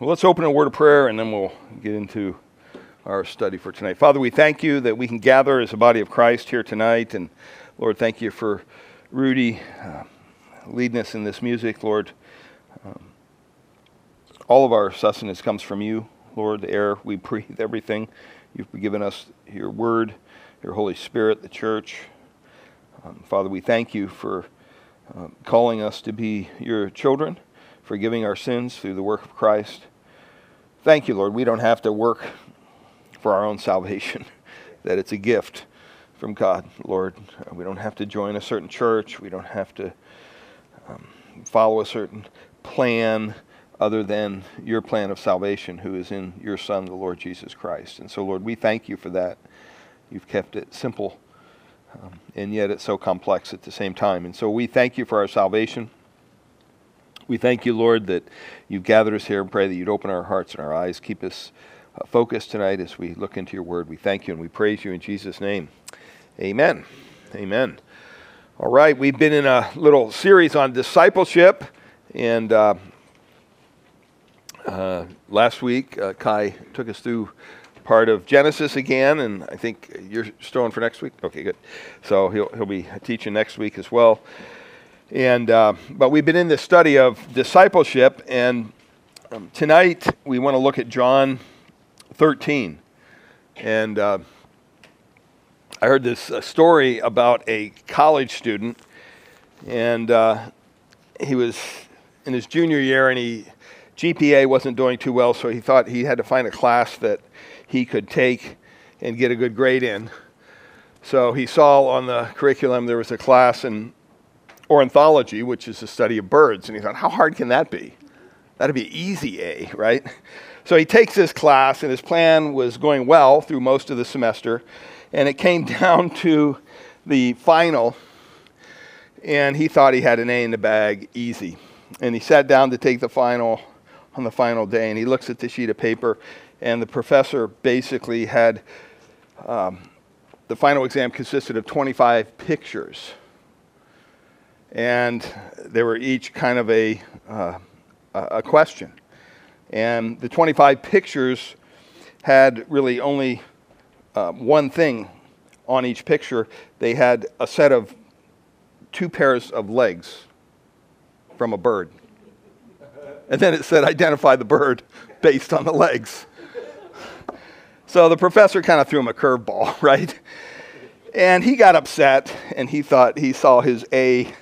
Well, let's open a word of prayer and then we'll get into our study for tonight. Father, we thank you that we can gather as a body of Christ here tonight. And Lord, thank you for Rudy uh, leading us in this music. Lord, um, all of our sustenance comes from you. Lord, the air we breathe, everything. You've given us your word, your Holy Spirit, the church. Um, Father, we thank you for uh, calling us to be your children, forgiving our sins through the work of Christ. Thank you, Lord. We don't have to work for our own salvation, that it's a gift from God, Lord. We don't have to join a certain church. We don't have to um, follow a certain plan other than your plan of salvation, who is in your Son, the Lord Jesus Christ. And so, Lord, we thank you for that. You've kept it simple, um, and yet it's so complex at the same time. And so we thank you for our salvation. We thank you, Lord, that you've gathered us here and pray that you'd open our hearts and our eyes, keep us uh, focused tonight as we look into your word. We thank you and we praise you in Jesus' name. Amen. Amen. All right, we've been in a little series on discipleship, and uh, uh, last week uh, Kai took us through part of Genesis again, and I think you're still for next week. Okay, good. So he'll he'll be teaching next week as well. And uh, but we've been in this study of discipleship, and um, tonight we want to look at John 13. And uh, I heard this uh, story about a college student, and uh, he was in his junior year, and he GPA wasn't doing too well, so he thought he had to find a class that he could take and get a good grade in. So he saw on the curriculum there was a class ornithology, which is the study of birds. And he thought, how hard can that be? That'd be easy A, right? So he takes this class, and his plan was going well through most of the semester. And it came down to the final, and he thought he had an A in the bag, easy. And he sat down to take the final on the final day, and he looks at the sheet of paper, and the professor basically had um, the final exam consisted of 25 pictures and they were each kind of a, uh, a question. And the 25 pictures had really only uh, one thing on each picture. They had a set of two pairs of legs from a bird. And then it said, identify the bird based on the legs. So the professor kind of threw him a curveball, right? And he got upset and he thought he saw his A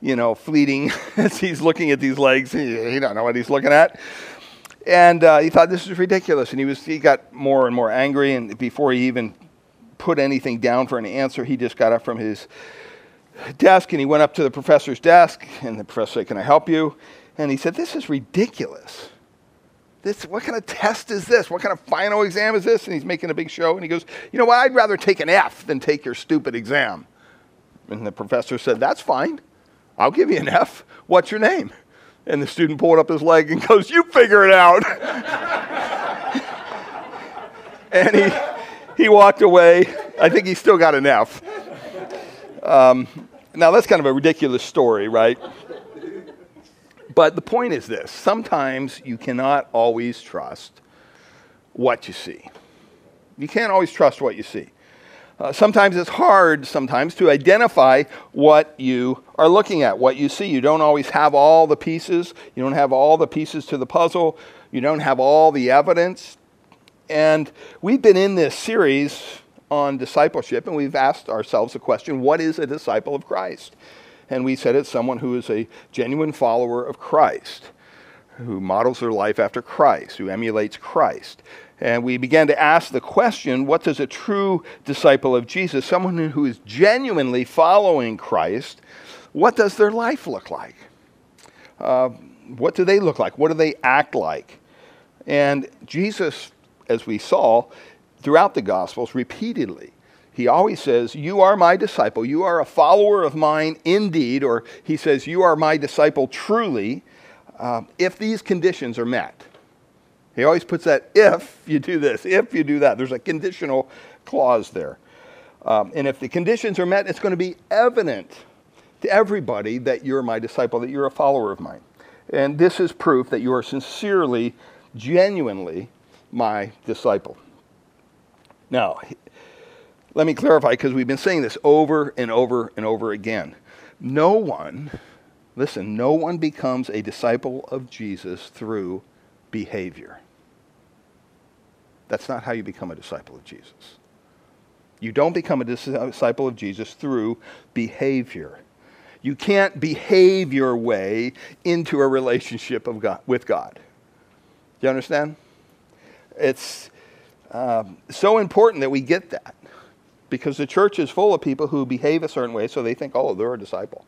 you know, fleeting as he's looking at these legs. He, he don't know what he's looking at. And uh, he thought this was ridiculous. And he, was, he got more and more angry. And before he even put anything down for an answer, he just got up from his desk and he went up to the professor's desk. And the professor said, Can I help you? And he said, This is ridiculous. This, what kind of test is this? What kind of final exam is this? And he's making a big show. And he goes, You know what? I'd rather take an F than take your stupid exam. And the professor said, That's fine. I'll give you an F. What's your name? And the student pulled up his leg and goes, You figure it out. and he, he walked away. I think he still got an F. Um, now, that's kind of a ridiculous story, right? But the point is this sometimes you cannot always trust what you see. You can't always trust what you see. Uh, sometimes it's hard sometimes to identify what you are looking at, what you see. You don't always have all the pieces. You don't have all the pieces to the puzzle. You don't have all the evidence. And we've been in this series on discipleship, and we've asked ourselves the question what is a disciple of Christ? And we said it's someone who is a genuine follower of Christ, who models their life after Christ, who emulates Christ. And we began to ask the question what does a true disciple of Jesus, someone who is genuinely following Christ, what does their life look like? Uh, what do they look like? What do they act like? And Jesus, as we saw throughout the Gospels repeatedly, he always says, You are my disciple. You are a follower of mine indeed. Or he says, You are my disciple truly, uh, if these conditions are met. He always puts that if you do this, if you do that. There's a conditional clause there. Um, and if the conditions are met, it's going to be evident to everybody that you're my disciple, that you're a follower of mine. And this is proof that you are sincerely, genuinely my disciple. Now, let me clarify because we've been saying this over and over and over again. No one, listen, no one becomes a disciple of Jesus through behavior. That's not how you become a disciple of Jesus. You don't become a disciple of Jesus through behavior. You can't behave your way into a relationship of God, with God. Do you understand? It's um, so important that we get that because the church is full of people who behave a certain way, so they think, oh, they're a disciple.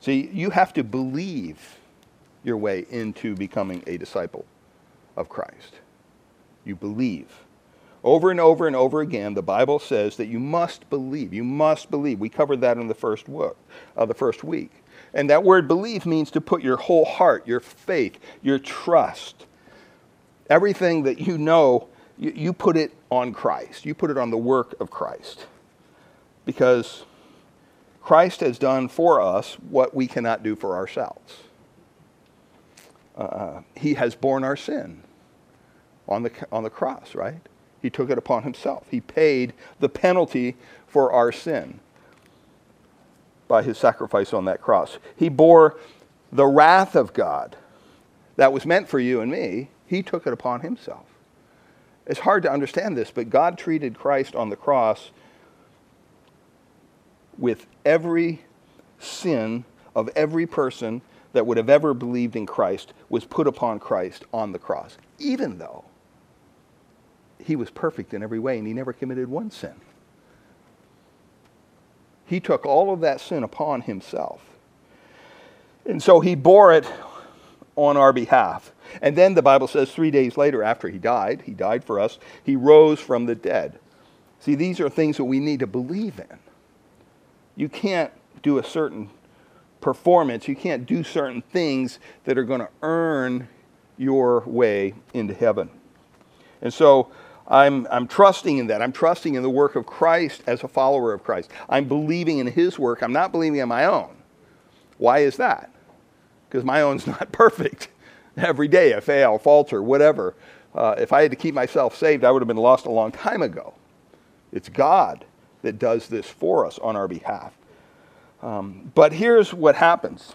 See, you have to believe your way into becoming a disciple of Christ. You believe. Over and over and over again, the Bible says that you must believe. You must believe. We covered that in the first week, uh, the first week. And that word believe means to put your whole heart, your faith, your trust, everything that you know, you, you put it on Christ. You put it on the work of Christ. Because Christ has done for us what we cannot do for ourselves. Uh, he has borne our sin on the, on the cross, right? He took it upon himself. He paid the penalty for our sin by his sacrifice on that cross. He bore the wrath of God that was meant for you and me. He took it upon himself. It's hard to understand this, but God treated Christ on the cross with every sin of every person that would have ever believed in Christ was put upon Christ on the cross, even though he was perfect in every way and he never committed one sin. He took all of that sin upon himself. And so he bore it on our behalf. And then the Bible says three days later, after he died, he died for us, he rose from the dead. See, these are things that we need to believe in. You can't do a certain performance, you can't do certain things that are going to earn your way into heaven. And so I'm, I'm trusting in that. I'm trusting in the work of Christ as a follower of Christ. I'm believing in his work. I'm not believing in my own. Why is that? Because my own's not perfect. Every day I fail, falter, whatever. Uh, if I had to keep myself saved, I would have been lost a long time ago. It's God that does this for us on our behalf. Um, but here's what happens.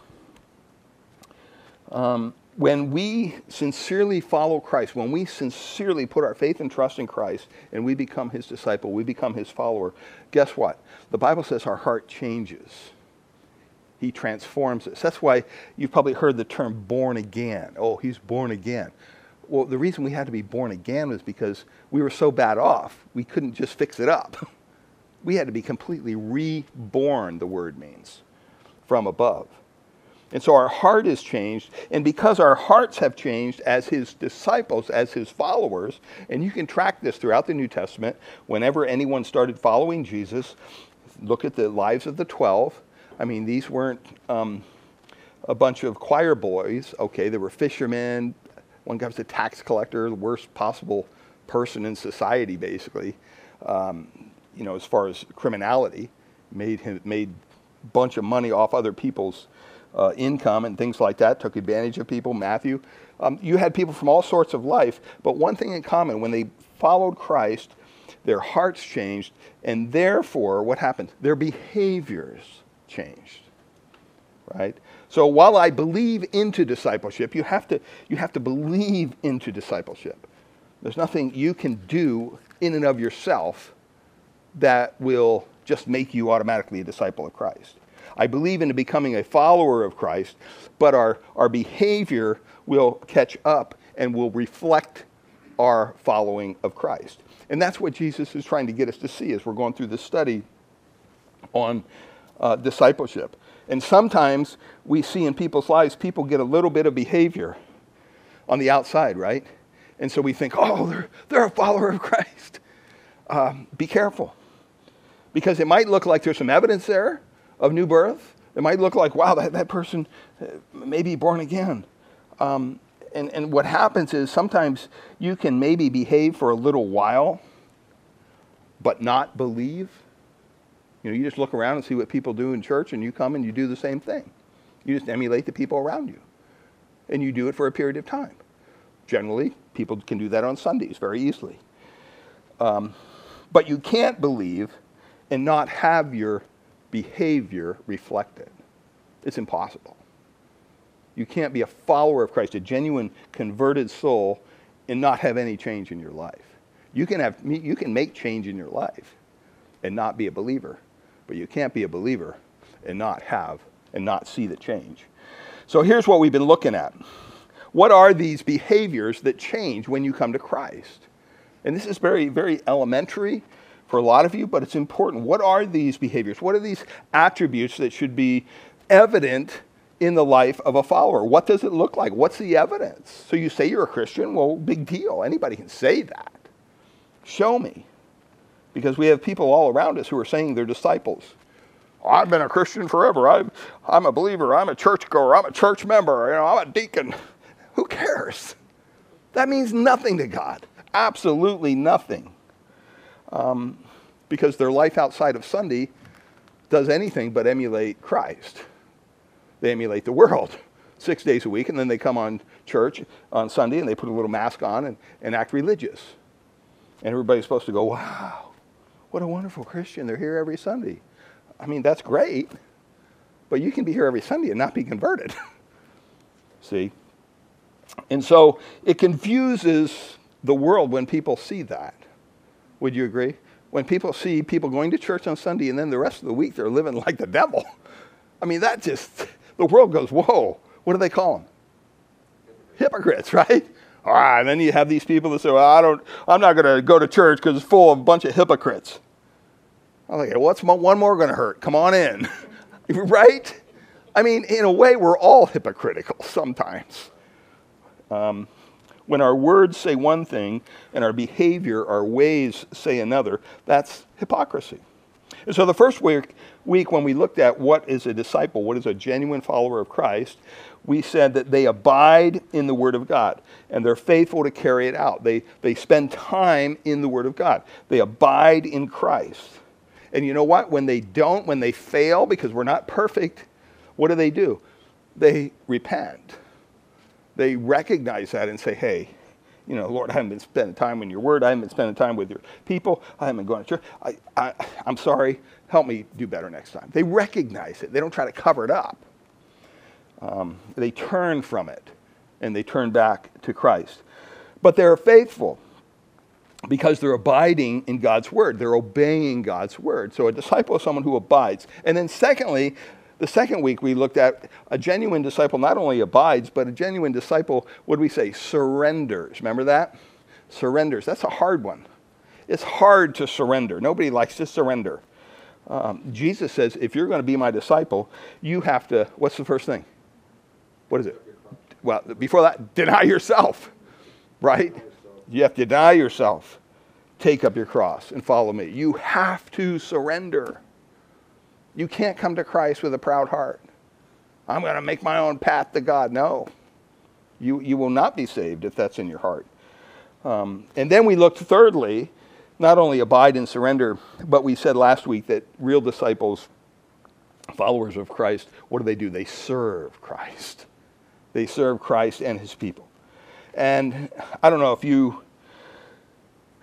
Um, when we sincerely follow Christ, when we sincerely put our faith and trust in Christ and we become his disciple, we become his follower, guess what? The Bible says our heart changes. He transforms us. That's why you've probably heard the term born again. Oh, he's born again. Well, the reason we had to be born again was because we were so bad off, we couldn't just fix it up. We had to be completely reborn, the word means, from above. And so our heart is changed. And because our hearts have changed as his disciples, as his followers, and you can track this throughout the New Testament, whenever anyone started following Jesus, look at the lives of the 12. I mean, these weren't um, a bunch of choir boys, okay? They were fishermen. One guy was a tax collector, the worst possible person in society, basically. Um, you know, as far as criminality, made him made a bunch of money off other people's uh, income and things like that, took advantage of people. Matthew, um, you had people from all sorts of life, but one thing in common: when they followed Christ, their hearts changed, and therefore, what happened? Their behaviors changed. Right. So while I believe into discipleship, you have to you have to believe into discipleship. There's nothing you can do in and of yourself that will just make you automatically a disciple of Christ. I believe in becoming a follower of Christ, but our, our behavior will catch up and will reflect our following of Christ. And that's what Jesus is trying to get us to see as we're going through this study on uh, discipleship. And sometimes we see in people's lives, people get a little bit of behavior on the outside, right? And so we think, oh, they're, they're a follower of Christ. Um, be careful because it might look like there's some evidence there of new birth. It might look like, wow, that, that person may be born again. Um, and, and what happens is sometimes you can maybe behave for a little while, but not believe. You know, you just look around and see what people do in church, and you come and you do the same thing. You just emulate the people around you. And you do it for a period of time. Generally, people can do that on Sundays very easily. Um, but you can't believe and not have your behavior reflected. It's impossible. You can't be a follower of Christ, a genuine converted soul, and not have any change in your life. You can, have, you can make change in your life and not be a believer, but you can't be a believer and not have and not see the change. So here's what we've been looking at. What are these behaviors that change when you come to Christ? And this is very, very elementary for a lot of you, but it's important. What are these behaviors? What are these attributes that should be evident in the life of a follower? What does it look like? What's the evidence? So you say you're a Christian? Well, big deal. Anybody can say that. Show me. Because we have people all around us who are saying they're disciples. I've been a Christian forever. I'm, I'm a believer. I'm a churchgoer. I'm a church member. You know, I'm a deacon. Who cares? That means nothing to God. Absolutely nothing. Um, because their life outside of Sunday does anything but emulate Christ. They emulate the world six days a week, and then they come on church on Sunday and they put a little mask on and, and act religious. And everybody's supposed to go, wow, what a wonderful Christian. They're here every Sunday. I mean, that's great, but you can be here every Sunday and not be converted. See? And so it confuses the world when people see that. Would you agree? When people see people going to church on Sunday and then the rest of the week they're living like the devil. I mean, that just, the world goes, whoa, what do they call them? Hypocrites, right? All right, and then you have these people that say, well, I don't, I'm not going to go to church because it's full of a bunch of hypocrites. I'm like, what's one more going to hurt? Come on in. right? I mean, in a way, we're all hypocritical sometimes. Um, when our words say one thing and our behavior, our ways say another, that's hypocrisy. And so the first week, week when we looked at what is a disciple, what is a genuine follower of Christ, we said that they abide in the Word of God and they're faithful to carry it out. They, they spend time in the Word of God. They abide in Christ. And you know what? When they don't, when they fail, because we're not perfect, what do they do? They repent. They recognize that and say, hey, you know, Lord, I haven't been spending time in your word. I haven't been spending time with your people. I haven't been going to church. I, I, I'm sorry. Help me do better next time. They recognize it. They don't try to cover it up. Um, they turn from it and they turn back to Christ. But they're faithful because they're abiding in God's word. They're obeying God's word. So a disciple is someone who abides. And then, secondly, the second week we looked at a genuine disciple not only abides, but a genuine disciple, what do we say, surrenders. Remember that? Surrenders. That's a hard one. It's hard to surrender. Nobody likes to surrender. Um, Jesus says, if you're going to be my disciple, you have to, what's the first thing? What is it? Well, before that, deny yourself, right? You have to deny yourself, take up your cross, and follow me. You have to surrender. You can't come to Christ with a proud heart. I'm going to make my own path to God. No. You, you will not be saved if that's in your heart. Um, and then we looked, thirdly, not only abide and surrender, but we said last week that real disciples, followers of Christ, what do they do? They serve Christ. They serve Christ and his people. And I don't know if you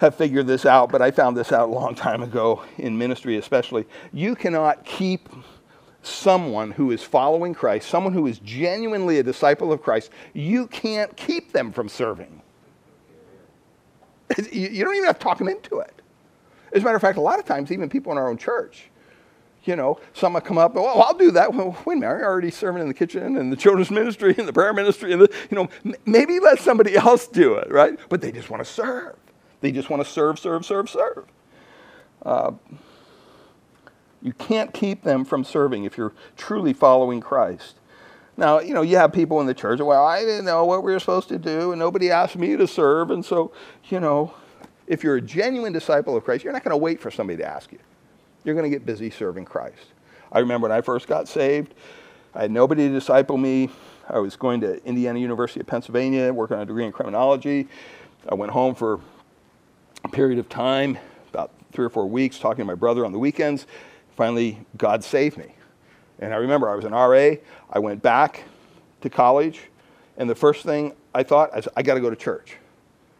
have figured this out, but I found this out a long time ago in ministry, especially. You cannot keep someone who is following Christ, someone who is genuinely a disciple of Christ, you can't keep them from serving. You don't even have to talk them into it. As a matter of fact, a lot of times, even people in our own church, you know, some come up, well, I'll do that. Well, wait a minute, I'm already serving in the kitchen and the children's ministry and the prayer ministry. And the, you know, maybe let somebody else do it, right? But they just want to serve. They just want to serve, serve, serve, serve. Uh, you can't keep them from serving if you're truly following Christ. Now, you know, you have people in the church, well, I didn't know what we were supposed to do, and nobody asked me to serve. And so, you know, if you're a genuine disciple of Christ, you're not going to wait for somebody to ask you you're going to get busy serving Christ. I remember when I first got saved, I had nobody to disciple me. I was going to Indiana University of Pennsylvania, working on a degree in criminology. I went home for period of time, about three or four weeks, talking to my brother on the weekends. Finally, God saved me. And I remember I was an RA. I went back to college, and the first thing I thought is, I got to go to church.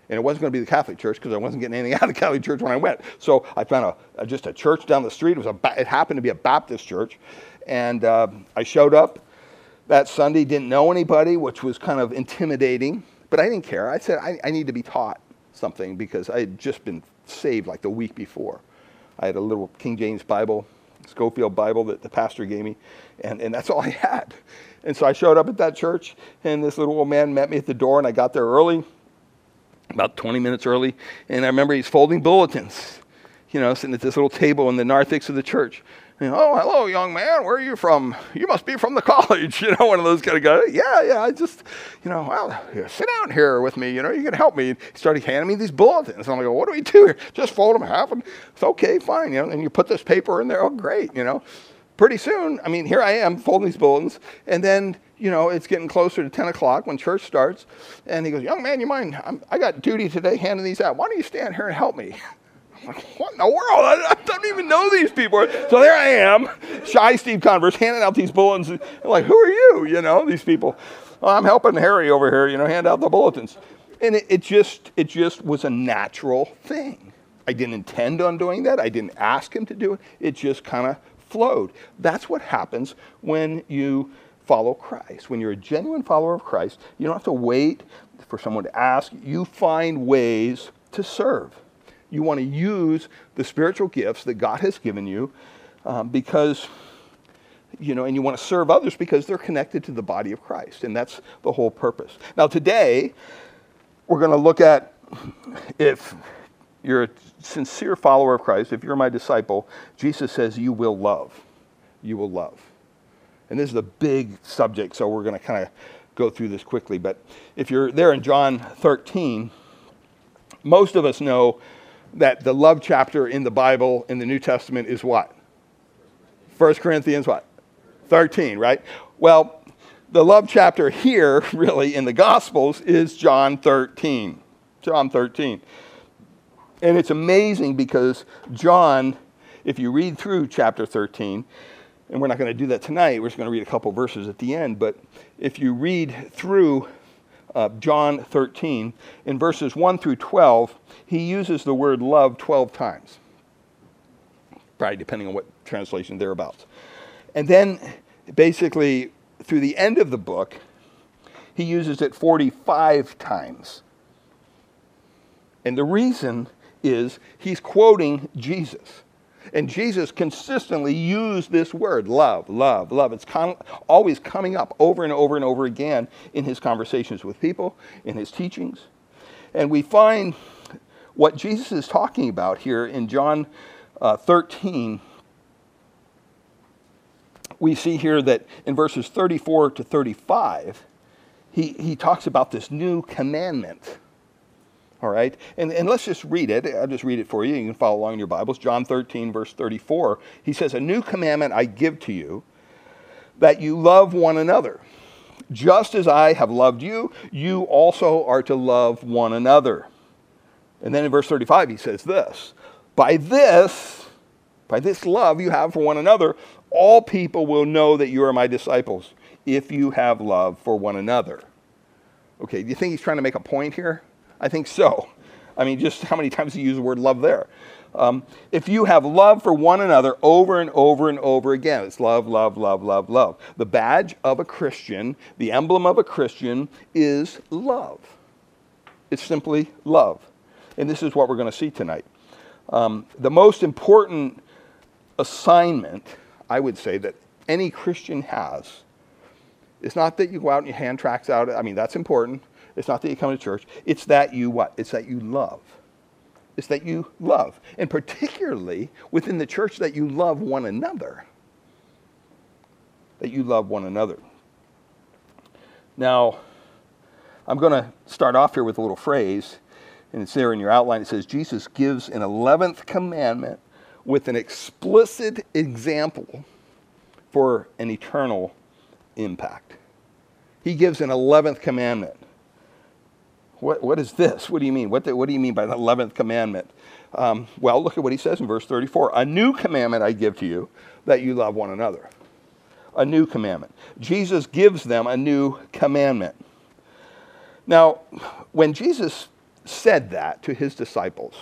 And it wasn't going to be the Catholic church because I wasn't getting anything out of the Catholic church when I went. So I found a, a just a church down the street. It was a it happened to be a Baptist church, and uh, I showed up that Sunday. Didn't know anybody, which was kind of intimidating. But I didn't care. I said I, I need to be taught something because I had just been saved like the week before. I had a little King James Bible, Scofield Bible that the pastor gave me, and, and that's all I had. And so I showed up at that church, and this little old man met me at the door, and I got there early, about 20 minutes early, and I remember he's folding bulletins, you know, sitting at this little table in the narthex of the church. And, oh, hello, young man. Where are you from? You must be from the college. You know, one of those kind of guys. Yeah, yeah. I just, you know, well, sit down here with me. You know, you can help me. He started handing me these bulletins. I'm like, what do we do here? Just fold them half. And it's okay, fine. You know, and you put this paper in there. Oh, great. You know, pretty soon, I mean, here I am folding these bulletins. And then, you know, it's getting closer to 10 o'clock when church starts. And he goes, young man, you mind? I'm, I got duty today handing these out. Why don't you stand here and help me? what in the world? I, I, don't even know these people. So there I am, shy Steve Converse, handing out these bulletins. I'm like, who are you? You know, these people. Well, I'm helping Harry over here, you know, hand out the bulletins. And it, it just it just was a natural thing. I didn't intend on doing that. I didn't ask him to do it. It just kind of flowed. That's what happens when you follow Christ. When you're a genuine follower of Christ, you don't have to wait for someone to ask. You find ways to serve you want to use the spiritual gifts that God has given you um, because, you know, and you want to serve others because they're connected to the body of Christ. And that's the whole purpose. Now, today, we're going to look at if you're a sincere follower of Christ, if you're my disciple, Jesus says you will love. You will love. And this is a big subject, so we're going to kind of go through this quickly. But if you're there in John 13, most of us know that the love chapter in the Bible in the New Testament is what? 1 Corinthians what? 13, right? Well, the love chapter here, really, in the Gospels is John 13. John 13. And it's amazing because John, if you read through chapter 13, and we're not going to do that tonight, we're just going to read a couple verses at the end, but if you read through uh, John 13, in verses 1 through 12, he uses the word love 12 times, probably depending on what translation thereabouts. And then basically, through the end of the book, he uses it 45 times. And the reason is he's quoting Jesus. And Jesus consistently used this word, love, love, love. It's con- always coming up over and over and over again in his conversations with people, in his teachings. And we find what Jesus is talking about here in John uh, 13. We see here that in verses 34 to 35, he, he talks about this new commandment all right? And, and let's just read it. I'll just read it for you. You can follow along in your Bibles. John 13, verse 34. He says, A new commandment I give to you, that you love one another. Just as I have loved you, you also are to love one another. And then in verse 35, he says this By this, by this love you have for one another, all people will know that you are my disciples, if you have love for one another. Okay, do you think he's trying to make a point here? I think so. I mean, just how many times do you use the word love there? Um, if you have love for one another over and over and over again, it's love, love, love, love, love. The badge of a Christian, the emblem of a Christian is love. It's simply love. And this is what we're going to see tonight. Um, the most important assignment, I would say, that any Christian has is not that you go out and you hand tracts out. I mean, that's important. It's not that you come to church. It's that you what? It's that you love. It's that you love. And particularly within the church, that you love one another. That you love one another. Now, I'm going to start off here with a little phrase, and it's there in your outline. It says, Jesus gives an 11th commandment with an explicit example for an eternal impact. He gives an 11th commandment. What, what is this? What do you mean? What, the, what do you mean by the 11th commandment? Um, well, look at what he says in verse 34 A new commandment I give to you, that you love one another. a new commandment. Jesus gives them a new commandment. Now, when Jesus said that to his disciples,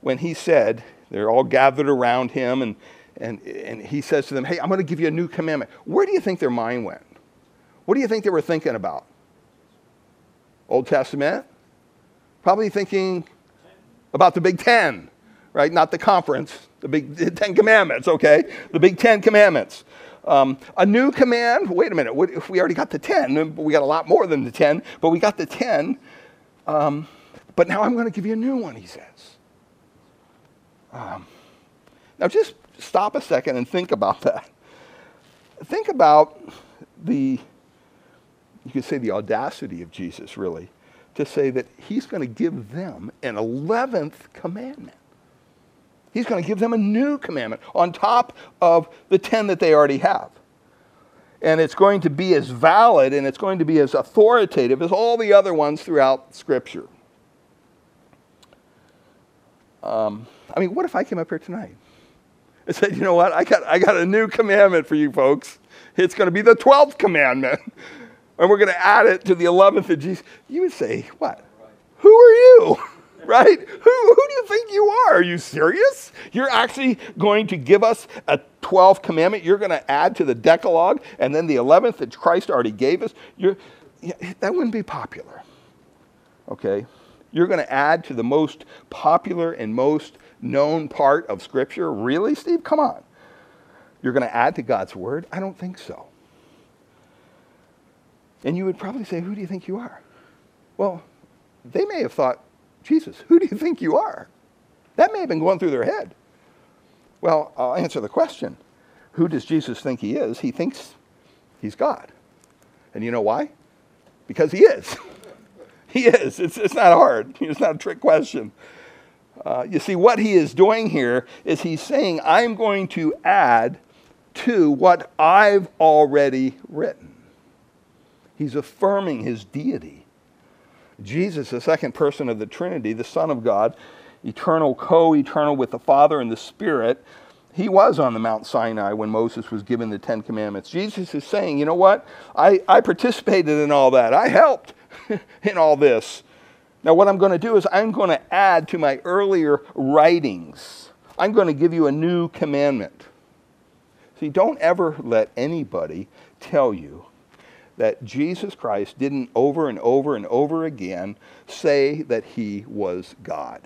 when he said, they're all gathered around him, and, and, and he says to them, Hey, I'm going to give you a new commandment. Where do you think their mind went? What do you think they were thinking about? Old Testament? Probably thinking about the Big Ten, right? Not the conference, the Big Ten Commandments, okay? The Big Ten Commandments. Um, a new command, wait a minute, what, if we already got the 10, we got a lot more than the 10, but we got the 10. Um, but now I'm going to give you a new one, he says. Um, now just stop a second and think about that. Think about the, you could say the audacity of Jesus, really, to say that he's going to give them an 11th commandment. He's going to give them a new commandment on top of the 10 that they already have. And it's going to be as valid and it's going to be as authoritative as all the other ones throughout Scripture. Um, I mean, what if I came up here tonight and said, you know what, I got, I got a new commandment for you folks. It's going to be the 12th commandment. And we're going to add it to the 11th of Jesus. You would say, what? Who are you? right? Who, who do you think you are? Are you serious? You're actually going to give us a 12th commandment you're going to add to the Decalogue, and then the 11th that Christ already gave us? You're, that wouldn't be popular. Okay? You're going to add to the most popular and most known part of Scripture? Really, Steve? Come on. You're going to add to God's Word? I don't think so. And you would probably say, Who do you think you are? Well, they may have thought Jesus, who do you think you are? That may have been going through their head. Well, I'll answer the question. Who does Jesus think he is? He thinks he's God. And you know why? Because he is. he is. It's, it's not hard, it's not a trick question. Uh, you see, what he is doing here is he's saying, I'm going to add to what I've already written. He's affirming his deity. Jesus, the second person of the Trinity, the Son of God, eternal, co eternal with the Father and the Spirit, he was on the Mount Sinai when Moses was given the Ten Commandments. Jesus is saying, you know what? I, I participated in all that, I helped in all this. Now, what I'm going to do is I'm going to add to my earlier writings, I'm going to give you a new commandment. See, don't ever let anybody tell you that Jesus Christ didn't over and over and over again say that he was God.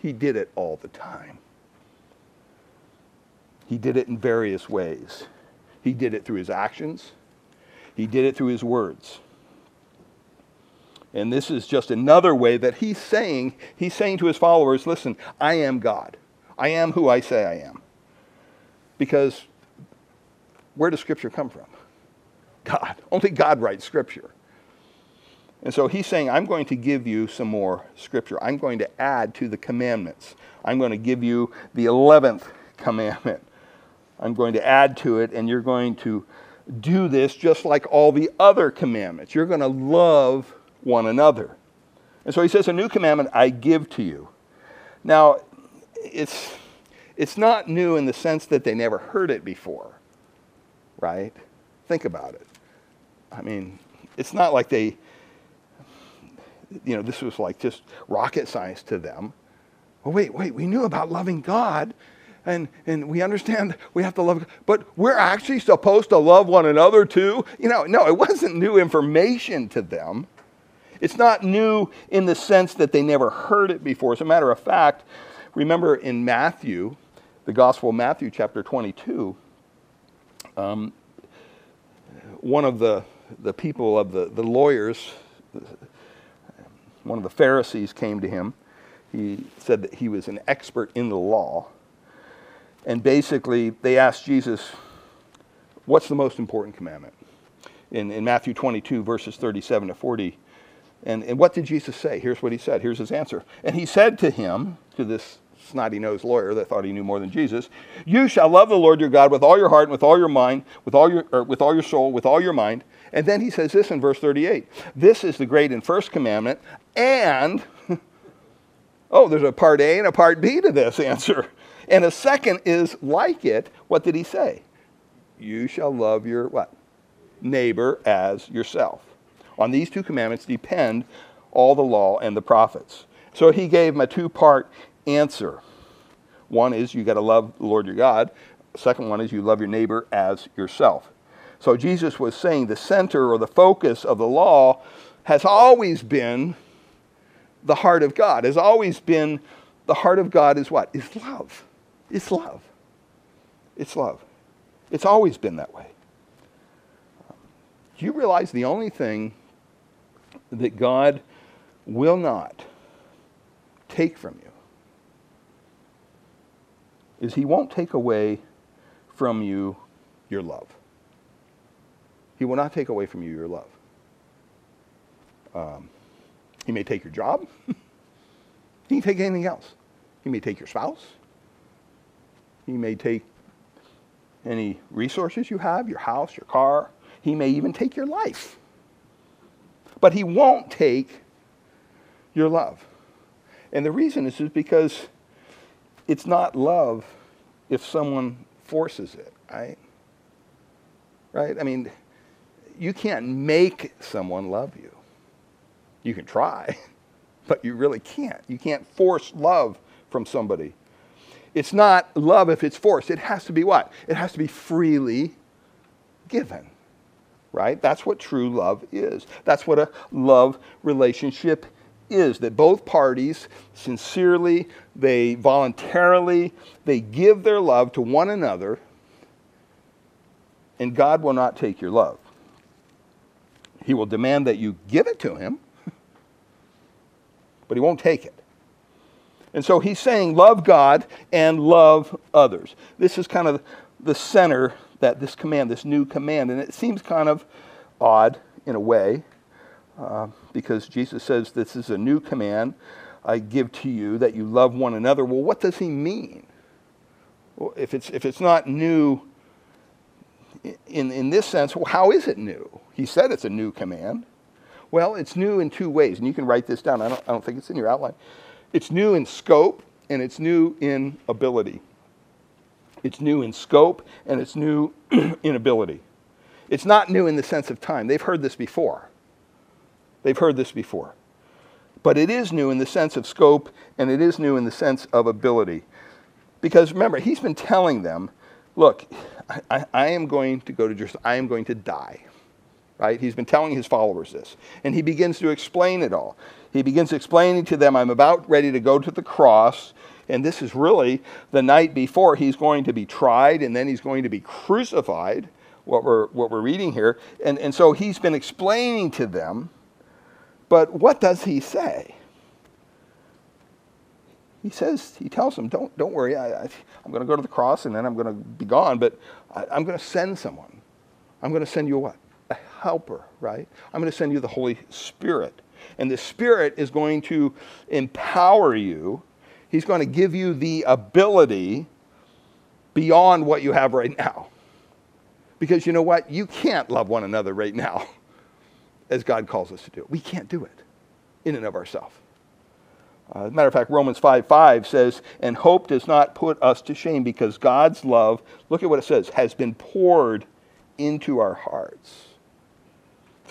He did it all the time. He did it in various ways. He did it through his actions, he did it through his words. And this is just another way that he's saying, he's saying to his followers, listen, I am God. I am who I say I am. Because where does Scripture come from? God. Only God writes Scripture. And so he's saying, I'm going to give you some more Scripture. I'm going to add to the commandments. I'm going to give you the 11th commandment. I'm going to add to it, and you're going to do this just like all the other commandments. You're going to love one another. And so he says, A new commandment I give to you. Now, it's, it's not new in the sense that they never heard it before, right? Think about it. I mean, it's not like they, you know, this was like just rocket science to them. Well, wait, wait, we knew about loving God and, and we understand we have to love, but we're actually supposed to love one another too. You know, no, it wasn't new information to them. It's not new in the sense that they never heard it before. As a matter of fact, remember in Matthew, the Gospel of Matthew, chapter 22, um, one of the the people of the, the lawyers, one of the Pharisees came to him. He said that he was an expert in the law. And basically, they asked Jesus, What's the most important commandment? In, in Matthew 22, verses 37 to 40. And, and what did Jesus say? Here's what he said. Here's his answer. And he said to him, to this snotty nosed lawyer that thought he knew more than Jesus, You shall love the Lord your God with all your heart and with all your mind, with all your, with all your soul, with all your mind, and then he says this in verse 38 This is the great and first commandment, and, oh, there's a part A and a part B to this answer. And a second is like it. What did he say? you shall love your what? Neighbor as yourself. On these two commandments depend all the law and the prophets. So he gave him a two part answer. One is you got to love the Lord your God. Second one is you love your neighbor as yourself. So Jesus was saying the center or the focus of the law has always been the heart of God, has always been the heart of God is what? Is love. It's love. It's love. It's always been that way. Do you realize the only thing that God will not take from you is He won't take away from you your love. He will not take away from you your love. Um, he may take your job. he can take anything else. He may take your spouse. He may take any resources you have, your house, your car. He may even take your life. But he won't take your love. And the reason is, is because it's not love if someone forces it, right? Right? I mean, you can't make someone love you. You can try, but you really can't. You can't force love from somebody. It's not love if it's forced. It has to be what? It has to be freely given. Right? That's what true love is. That's what a love relationship is that both parties sincerely, they voluntarily, they give their love to one another, and God will not take your love. He will demand that you give it to him, but he won't take it. And so he's saying, love God and love others. This is kind of the center that this command, this new command, and it seems kind of odd in a way uh, because Jesus says, This is a new command I give to you that you love one another. Well, what does he mean? Well, if, it's, if it's not new in, in this sense, well, how is it new? He said it's a new command. Well, it's new in two ways, and you can write this down. I don't, I don't think it's in your outline. It's new in scope, and it's new in ability. It's new in scope, and it's new in ability. It's not new in the sense of time. They've heard this before. They've heard this before. But it is new in the sense of scope, and it is new in the sense of ability. Because remember, he's been telling them, look, I, I, am going to go to Jerusalem. I am going to die. Right? He's been telling his followers this. And he begins to explain it all. He begins explaining to them, I'm about ready to go to the cross. And this is really the night before he's going to be tried and then he's going to be crucified, what we're, what we're reading here. And, and so he's been explaining to them but what does he say? He says, he tells them, don't, don't worry, I, am going to go to the cross and then I'm going to be gone, but I, I'm going to send someone. I'm going to send you what? Helper, right? I'm going to send you the Holy Spirit. And the Spirit is going to empower you. He's going to give you the ability beyond what you have right now. Because you know what? You can't love one another right now. as God calls us to do. We can't do it in and of ourselves. Uh, as a matter of fact, Romans 5 5 says, And hope does not put us to shame because God's love, look at what it says, has been poured into our hearts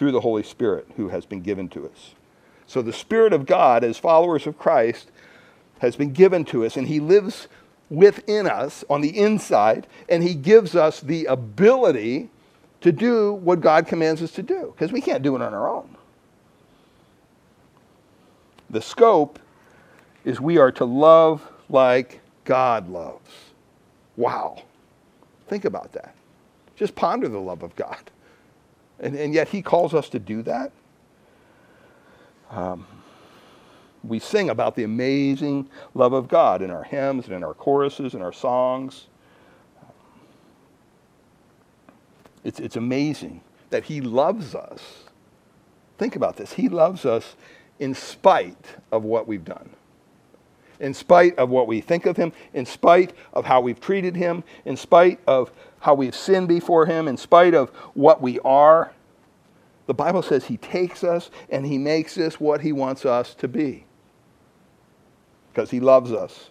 through the Holy Spirit who has been given to us. So the Spirit of God, as followers of Christ, has been given to us, and He lives within us on the inside, and He gives us the ability to do what God commands us to do because we can't do it on our own. The scope is we are to love like God loves. Wow. Think about that. Just ponder the love of God. And, and yet He calls us to do that. Um, we sing about the amazing love of God in our hymns and in our choruses and our songs. It's, it's amazing that He loves us. Think about this. He loves us in spite of what we've done, in spite of what we think of Him, in spite of how we've treated Him, in spite of how we've sinned before Him, in spite of what we are. The Bible says He takes us and He makes us what He wants us to be because He loves us.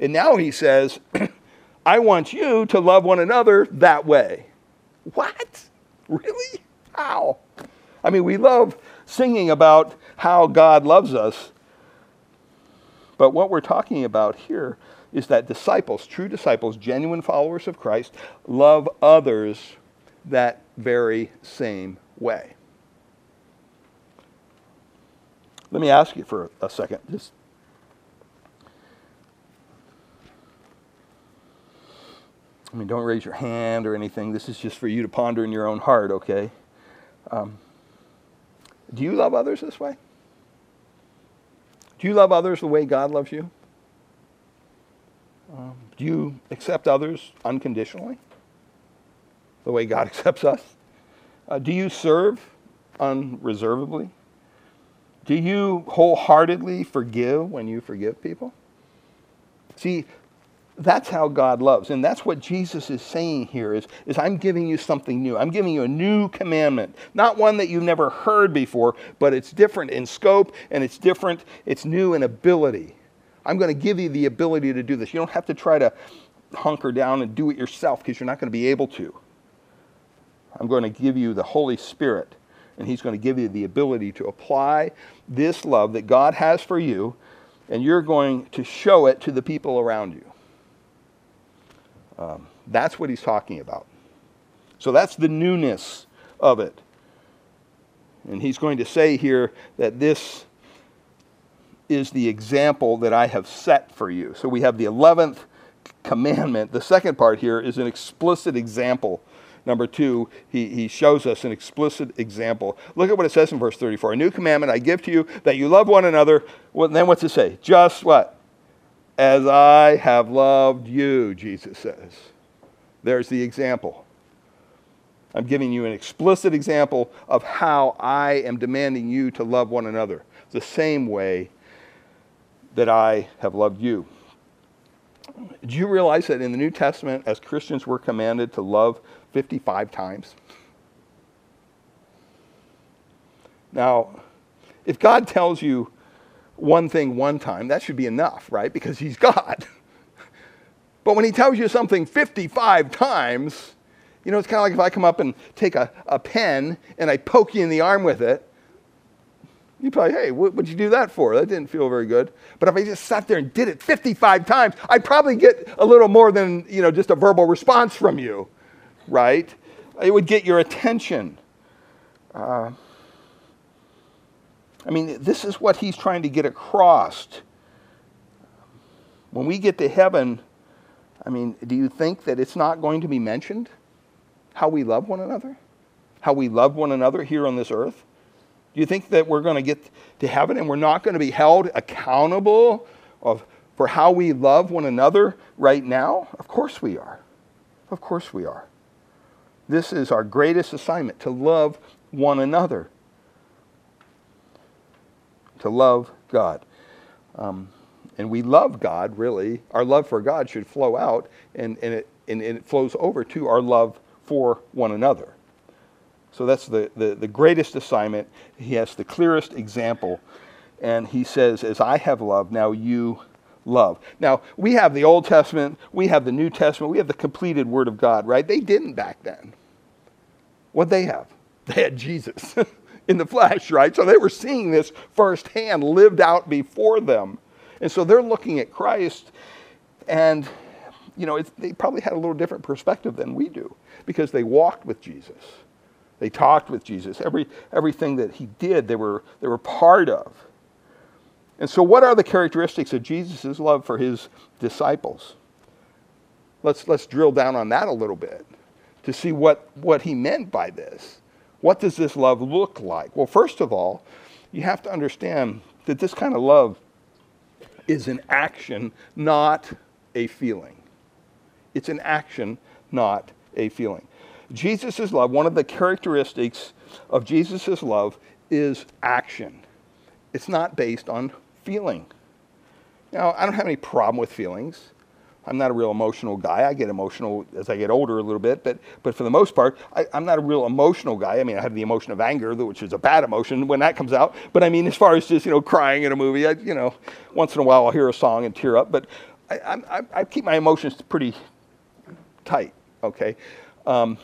And now He says, I want you to love one another that way. What? Really? How? I mean, we love singing about how God loves us, but what we're talking about here is that disciples, true disciples, genuine followers of Christ, love others that very same way. Let me ask you for a second. Just I mean, don't raise your hand or anything. This is just for you to ponder in your own heart, okay? Um, do you love others this way? Do you love others the way God loves you? Um, do you accept others unconditionally? The way God accepts us? Uh, do you serve unreservedly? Do you wholeheartedly forgive when you forgive people? See, that's how God loves. And that's what Jesus is saying here is, is I'm giving you something new. I'm giving you a new commandment. Not one that you've never heard before, but it's different in scope and it's different, it's new in ability. I'm going to give you the ability to do this. You don't have to try to hunker down and do it yourself because you're not going to be able to. I'm going to give you the Holy Spirit, and He's going to give you the ability to apply this love that God has for you, and you're going to show it to the people around you. Um, that's what He's talking about. So that's the newness of it. And He's going to say here that this is the example that I have set for you. So we have the 11th commandment. The second part here is an explicit example. Number two, he, he shows us an explicit example. Look at what it says in verse 34. A new commandment I give to you that you love one another. Well, then what's it say? Just what? As I have loved you, Jesus says. There's the example. I'm giving you an explicit example of how I am demanding you to love one another, the same way that I have loved you. Do you realize that in the New Testament, as Christians, we're commanded to love 55 times? Now, if God tells you one thing one time, that should be enough, right? Because He's God. but when He tells you something 55 times, you know, it's kind of like if I come up and take a, a pen and I poke you in the arm with it, you probably, hey, what would you do that for? That didn't feel very good. But if I just sat there and did it 55 times, I'd probably get a little more than, you know, just a verbal response from you, right? It would get your attention. Uh, I mean, this is what he's trying to get across. When we get to heaven, I mean, do you think that it's not going to be mentioned how we love one another? How we love one another here on this earth? Do you think that we're going to get to heaven and we're not going to be held accountable of, for how we love one another right now? Of course we are. Of course we are. This is our greatest assignment to love one another, to love God. Um, and we love God, really. Our love for God should flow out, and, and, it, and it flows over to our love for one another. So that's the, the, the greatest assignment. He has the clearest example. And he says, As I have loved, now you love. Now, we have the Old Testament, we have the New Testament, we have the completed Word of God, right? They didn't back then. What they have? They had Jesus in the flesh, right? So they were seeing this firsthand lived out before them. And so they're looking at Christ, and, you know, they probably had a little different perspective than we do because they walked with Jesus. They talked with Jesus. Every, everything that he did, they were, they were part of. And so, what are the characteristics of Jesus' love for his disciples? Let's, let's drill down on that a little bit to see what, what he meant by this. What does this love look like? Well, first of all, you have to understand that this kind of love is an action, not a feeling. It's an action, not a feeling. Jesus' love, one of the characteristics of Jesus' love is action. It's not based on feeling. Now, I don't have any problem with feelings. I'm not a real emotional guy. I get emotional as I get older a little bit, but, but for the most part, I, am not a real emotional guy. I mean, I have the emotion of anger, which is a bad emotion when that comes out. But I mean, as far as just, you know, crying in a movie, I, you know, once in a while I'll hear a song and tear up. But I, I, I keep my emotions pretty tight, okay? Um,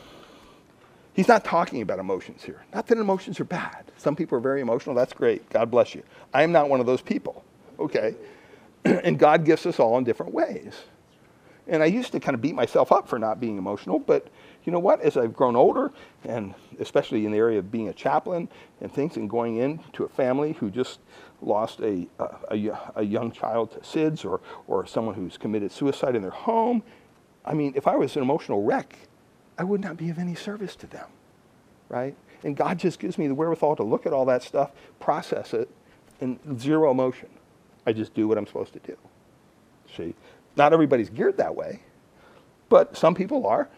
he's not talking about emotions here. Not that emotions are bad. Some people are very emotional. That's great. God bless you. I am not one of those people, okay? and God gifts us all in different ways. And I used to kind of beat myself up for not being emotional, but you know what? As I've grown older, and especially in the area of being a chaplain and things, and going into a family who just lost a, uh, a, a, young child to SIDS or, or someone who's committed suicide in their home, I mean, if I was an emotional wreck, I would not be of any service to them, right? And God just gives me the wherewithal to look at all that stuff, process it, and zero emotion. I just do what I'm supposed to do. See, not everybody's geared that way, but some people are,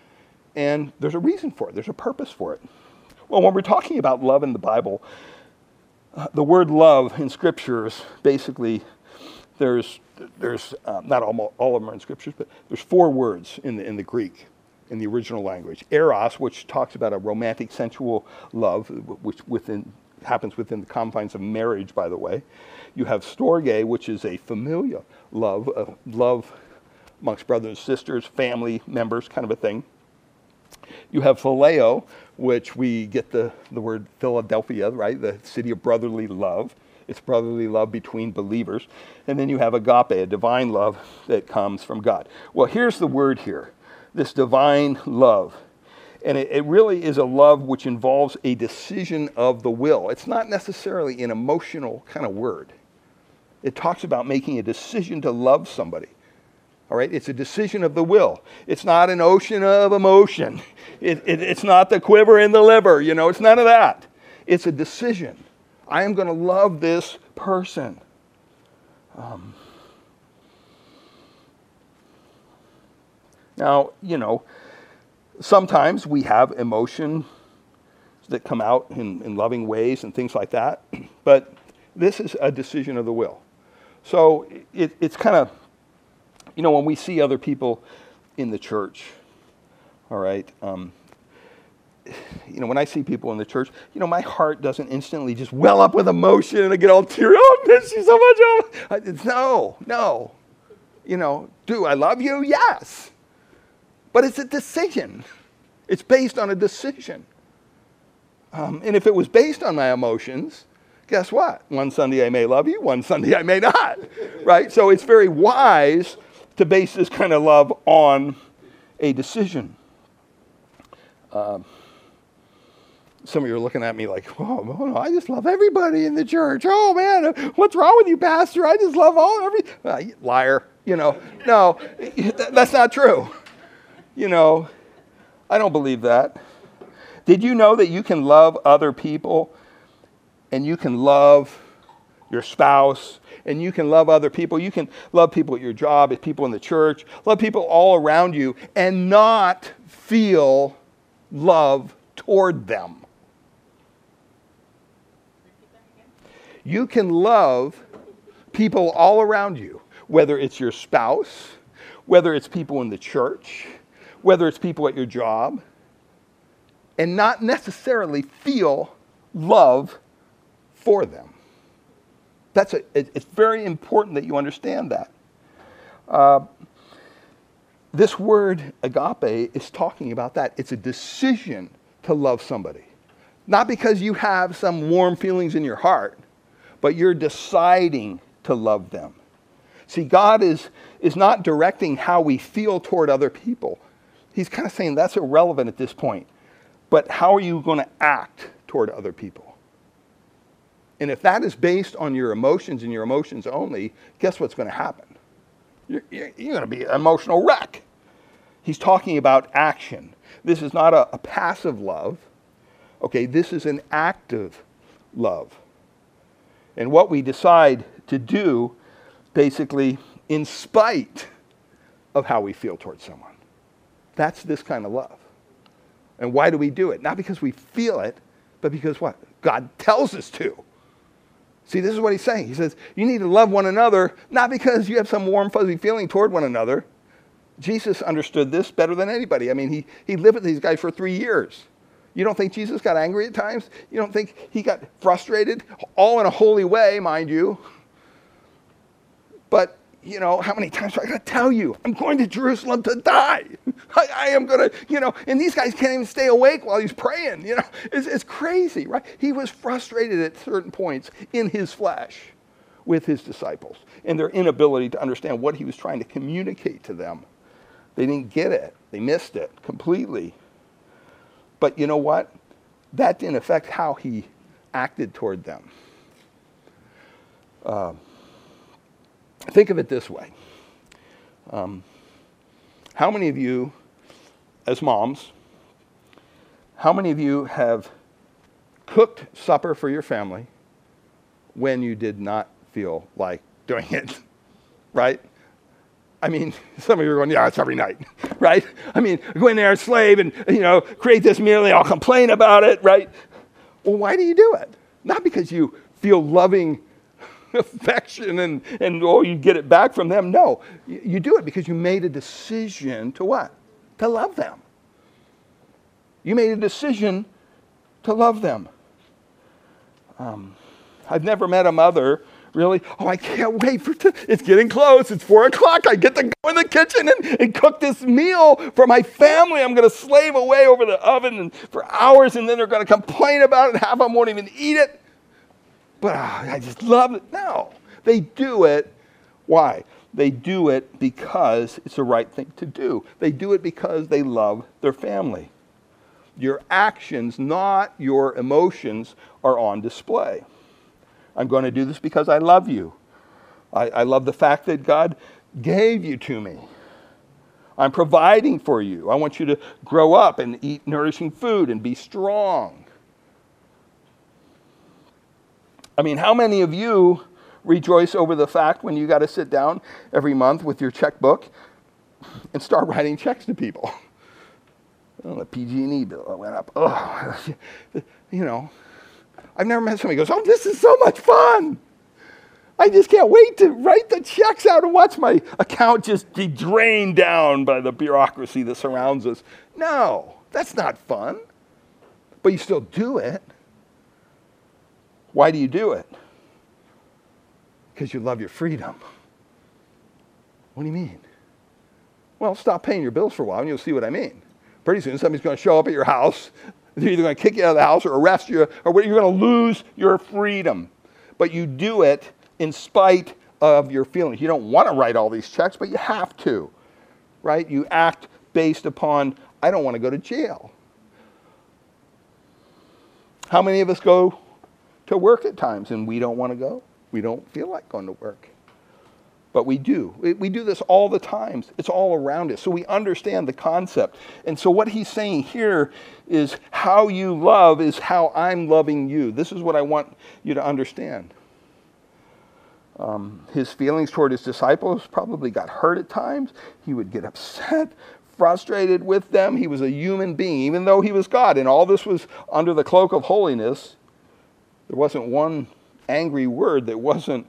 and there's a reason for it. There's a purpose for it. Well, when we're talking about love in the Bible, uh, the word love in scriptures basically there's there's uh, not all, all of them are in scriptures, but there's four words in the in the Greek in the original language. Eros, which talks about a romantic, sensual love, which within happens within the confines of marriage, by the way. You have storge, which is a familial love, a love amongst brothers and sisters, family members, kind of a thing. You have phileo, which we get the, the word Philadelphia, right? The city of brotherly love. It's brotherly love between believers. And then you have agape, a divine love that comes from God. Well, here's the word here this divine love. And it, it, really is a love which involves a decision of the will. It's not necessarily an emotional kind of word. It talks about making a decision to love somebody. All right, it's a decision of the will. It's not an ocean of emotion. It, it, it's not the quiver in the liver. You know, it's none of that. It's a decision. I am going to love this person. Um, now, you know, sometimes we have emotion that come out in, in loving ways and things like that, but this is a decision of the will. So it, it's kind of you know, when we see other people in the church, all right, um, you know, when I see people in the church, you know, my heart doesn't instantly just well up with emotion and I get all teary. Oh, I miss you so much. I, no, no. You know, do I love you? Yes. But it's a decision. It's based on a decision. Um, and if it was based on my emotions, guess what? One Sunday I may love you, one Sunday I may not. Right? So it's very wise to base this kind of love on a decision. Um, some of you are looking at me like, oh, no, I just love everybody in the church. Oh, man, what's wrong with you, Pastor? I just love all, every, uh, liar. You know, no, that's not true. You know, I don't believe that. Did you know that you can love other people and you can love your spouse and you can love other people. You can love people at your job, at people in the church, love people all around you, and not feel love toward them. You can love people all around you, whether it's your spouse, whether it's people in the church, whether it's people at your job, and not necessarily feel love for them. That's a, it, it's very important that you understand that. Uh, this word agape is talking about that. It's a decision to love somebody. Not because you have some warm feelings in your heart, but you're deciding to love them. See, God is, is not directing how we feel toward other people. He's kind of saying that's irrelevant at this point. But how are you going to act toward other people? And if that is based on your emotions and your emotions only, guess what's going to happen? You're, you're, you're going to be an emotional wreck. He's talking about action. This is not a, a passive love. Okay, this is an active love. And what we decide to do, basically, in spite of how we feel towards someone. That's this kind of love. And why do we do it? Not because we feel it, but because what? God tells us to. See, this is what he's saying. He says, you need to love one another, not because you have some warm, fuzzy feeling toward one another. Jesus understood this better than anybody. I mean, he, he lived with these guys for three years. You don't think Jesus got angry at times? You don't think he got frustrated? All in a holy way, mind you. But you know, how many times I got to tell you? I'm going to Jerusalem to die. I, I am going to, you know, and these guys can't even stay awake while he's praying. You know, it's, it's crazy, right? He was frustrated at certain points in his flesh with his disciples and their inability to understand what he was trying to communicate to them. They didn't get it, they missed it completely. But you know what? That didn't affect how he acted toward them. Uh, think of it this way um, How many of you, as moms, how many of you have cooked supper for your family when you did not feel like doing it? right? I mean, some of you are going, yeah, it's every night, right? I mean, go in there and slave and, you know, create this meal, they all complain about it, right? Well, why do you do it? Not because you feel loving affection and, and oh, you get it back from them. No, you, do it because you made a decision to what? To love them. You made a decision to love them. Um, I've never met a mother really. Oh, I can't wait for t- it's getting close. It's four o'clock. I get to go in the kitchen and, and cook this meal for my family. I'm going to slave away over the oven for hours, and then they're going to complain about it. Half of them won't even eat it. But oh, I just love it. No, they do it. Why? They do it because it's the right thing to do. They do it because they love their family. Your actions, not your emotions, are on display. I'm going to do this because I love you. I, I love the fact that God gave you to me. I'm providing for you. I want you to grow up and eat nourishing food and be strong. I mean, how many of you rejoice over the fact when you got to sit down every month with your checkbook and start writing checks to people? Oh, the PG&E bill went up. Oh, you know, I've never met somebody who goes, Oh, this is so much fun. I just can't wait to write the checks out and watch my account just be drained down by the bureaucracy that surrounds us. No, that's not fun. But you still do it. Why do you do it? Because you love your freedom. What do you mean? Well, stop paying your bills for a while and you'll see what I mean. Pretty soon somebody's going to show up at your house they're either going to kick you out of the house or arrest you, or you're going to lose your freedom. But you do it in spite of your feelings. You don't want to write all these checks, but you have to, right? You act based upon, I don't want to go to jail. How many of us go to work at times and we don't want to go? We don't feel like going to work but we do. We do this all the times. It's all around us. So we understand the concept. And so what he's saying here is how you love is how I'm loving you. This is what I want you to understand. Um, his feelings toward his disciples probably got hurt at times. He would get upset, frustrated with them. He was a human being, even though he was God. And all this was under the cloak of holiness. There wasn't one angry word that wasn't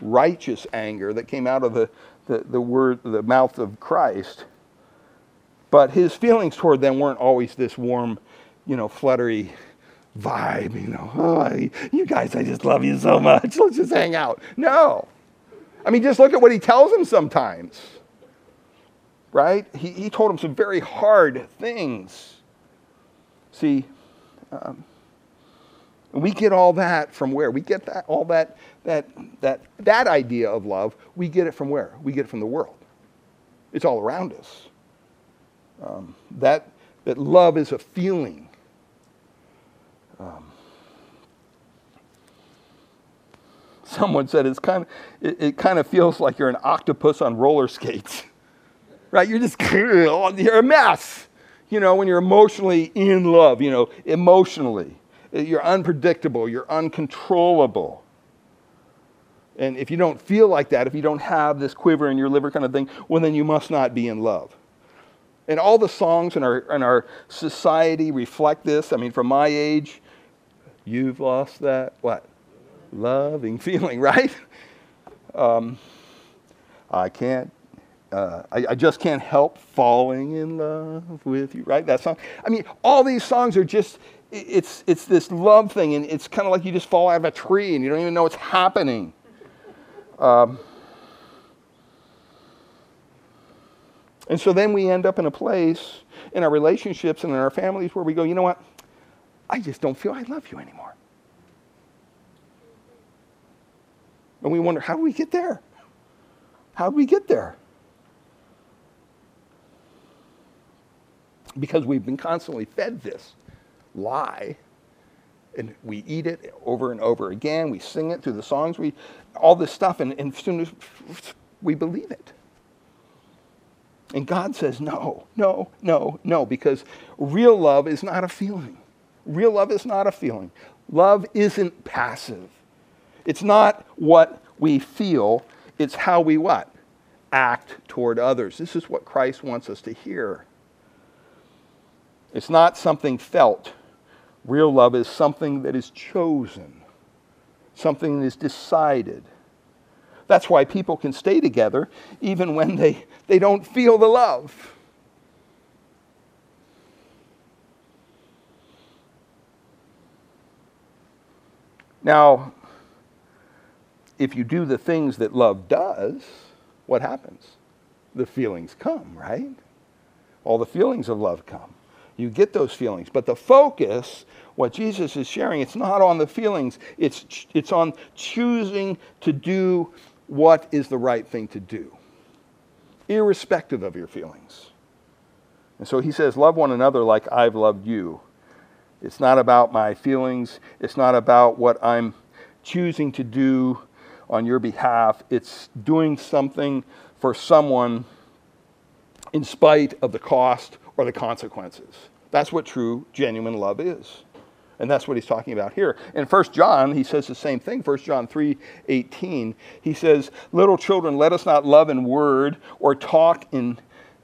righteous anger that came out of the, the, the word, the mouth of Christ. But his feelings toward them weren't always this warm, you know, fluttery vibe, you know, oh, you guys, I just love you so much. Let's just hang out. No. I mean, just look at what he tells them sometimes, right? He, he told them some very hard things. See, um, we get all that from where? We get that all that that that that idea of love. We get it from where? We get it from the world. It's all around us. Um, that that love is a feeling. Um, someone said it's kind of it, it kind of feels like you're an octopus on roller skates, right? You're just you're a mess. You know when you're emotionally in love. You know emotionally you're unpredictable, you're uncontrollable. And if you don't feel like that, if you don't have this quiver in your liver kind of thing, well, then you must not be in love. And all the songs in our, in our society reflect this. I mean, from my age, you've lost that, what? Loving feeling, right? Um, I can't, uh, I, I, just can't help falling in love with you, right? That song. I mean, all these songs are just, it's, it's this love thing, and it's kind of like you just fall out of a tree and you don't even know what's happening. Um, And so then we end up in a place in our relationships and in our families where we go, you know what? I just don't feel I love you anymore. And we wonder, how do we get there? How do we get there? Because we've been constantly fed this lie and we eat it over and over again. We sing it through the songs, we, all this stuff, and, and as soon as we believe it. And God says, no, no, no, no, because real love is not a feeling. Real love is not a feeling. Love isn't passive. It's not what we feel, it's how we what? Act toward others. This is what Christ wants us to hear. It's not something felt. Real love is something that is chosen, something that is decided. That's why people can stay together even when they, they don't feel the love. Now, if you do the things that love does, what happens? The feelings come, right? All the feelings of love come. You get those feelings. But the focus, what Jesus is sharing, it's not on the feelings, it's, it's on choosing to do what is the right thing to do, irrespective of your feelings. And so he says, Love one another like I've loved you. It's not about my feelings, it's not about what I'm choosing to do on your behalf. It's doing something for someone in spite of the cost or the consequences. That's what true, genuine love is. And that's what he's talking about here. In 1 John, he says the same thing. 1 John 3 18. He says, Little children, let us not love in word or talk in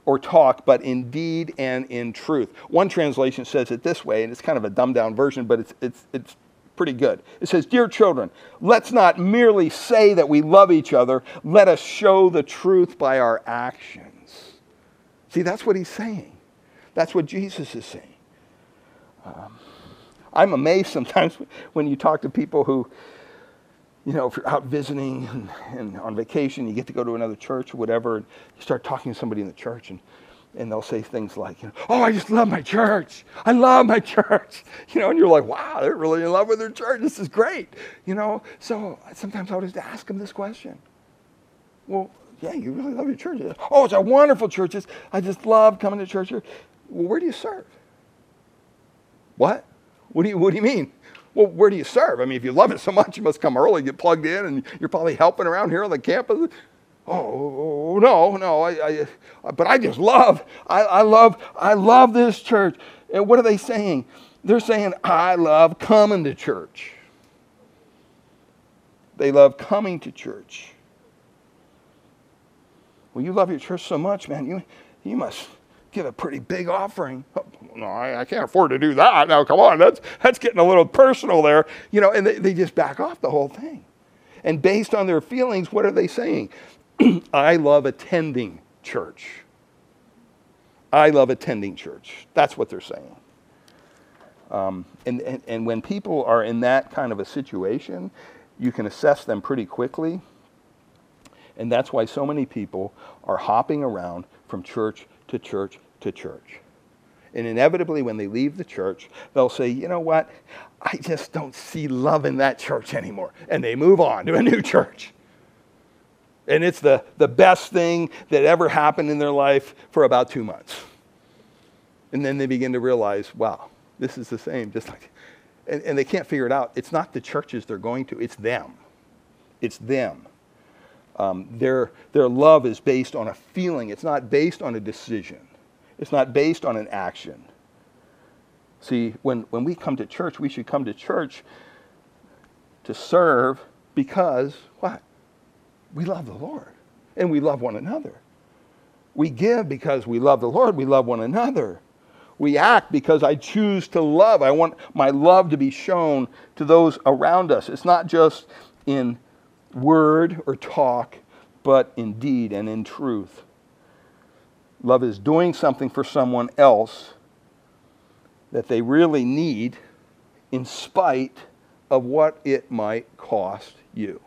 or talk, but in deed and in truth. One translation says it this way, and it's kind of a dumbed down version, but it's, it's, it's pretty good. It says, Dear children, let's not merely say that we love each other, let us show the truth by our actions. See, that's what he's saying. That's what Jesus is saying. Um, I'm amazed sometimes when you talk to people who, you know, if you're out visiting and, and, on vacation, you get to go to another church or whatever, and you start talking to somebody in the church, and and they'll say things like, you know, "Oh, I just love my church. I love my church." You know, and you're like, "Wow, they're really in love with their church. This is great." You know, so sometimes I'll just ask them this question. Well, yeah, you really love your church. Oh, it's a wonderful church. I just love coming to church here. Well, where do you serve? What? What do you What do you mean? Well, where do you serve? I mean, if you love it so much, you must come early, get plugged in, and you're probably helping around here on the campus. Oh no, no, I, I, but I just love, I, I love, I love this church. And what are they saying? They're saying, I love coming to church. They love coming to church. Well, you love your church so much, man. You, you must give a pretty big offering. Oh, no, I, I, can't afford to do that. Now, come on, that's, that's getting a little personal there. You know, and they, they just back off the whole thing. And based on their feelings, what are they saying? I love attending church. I love attending church. That's what they're saying. Um, and, and, and when people are in that kind of a situation, you can assess them pretty quickly. And that's why so many people are hopping around from church to church to church. And inevitably, when they leave the church, they'll say, you know what? I just don't see love in that church anymore. And they move on to a new church and it's the, the best thing that ever happened in their life for about two months. And then they begin to realize, wow, this is the same, just like, and, and they can't figure it out. It's not the churches they're going to, it's them. It's them. Um, their, their love is based on a feeling, it's not based on a decision, it's not based on an action. See, when, when we come to church, we should come to church to serve because what? we love the Lord and we love one another. We give because we love the Lord, we love one another. We act because I choose to love. I want my love to be shown to those around us. It's not just in word or talk, but in deed and in truth. Love is doing something for someone else that they really need in spite of what it might cost you.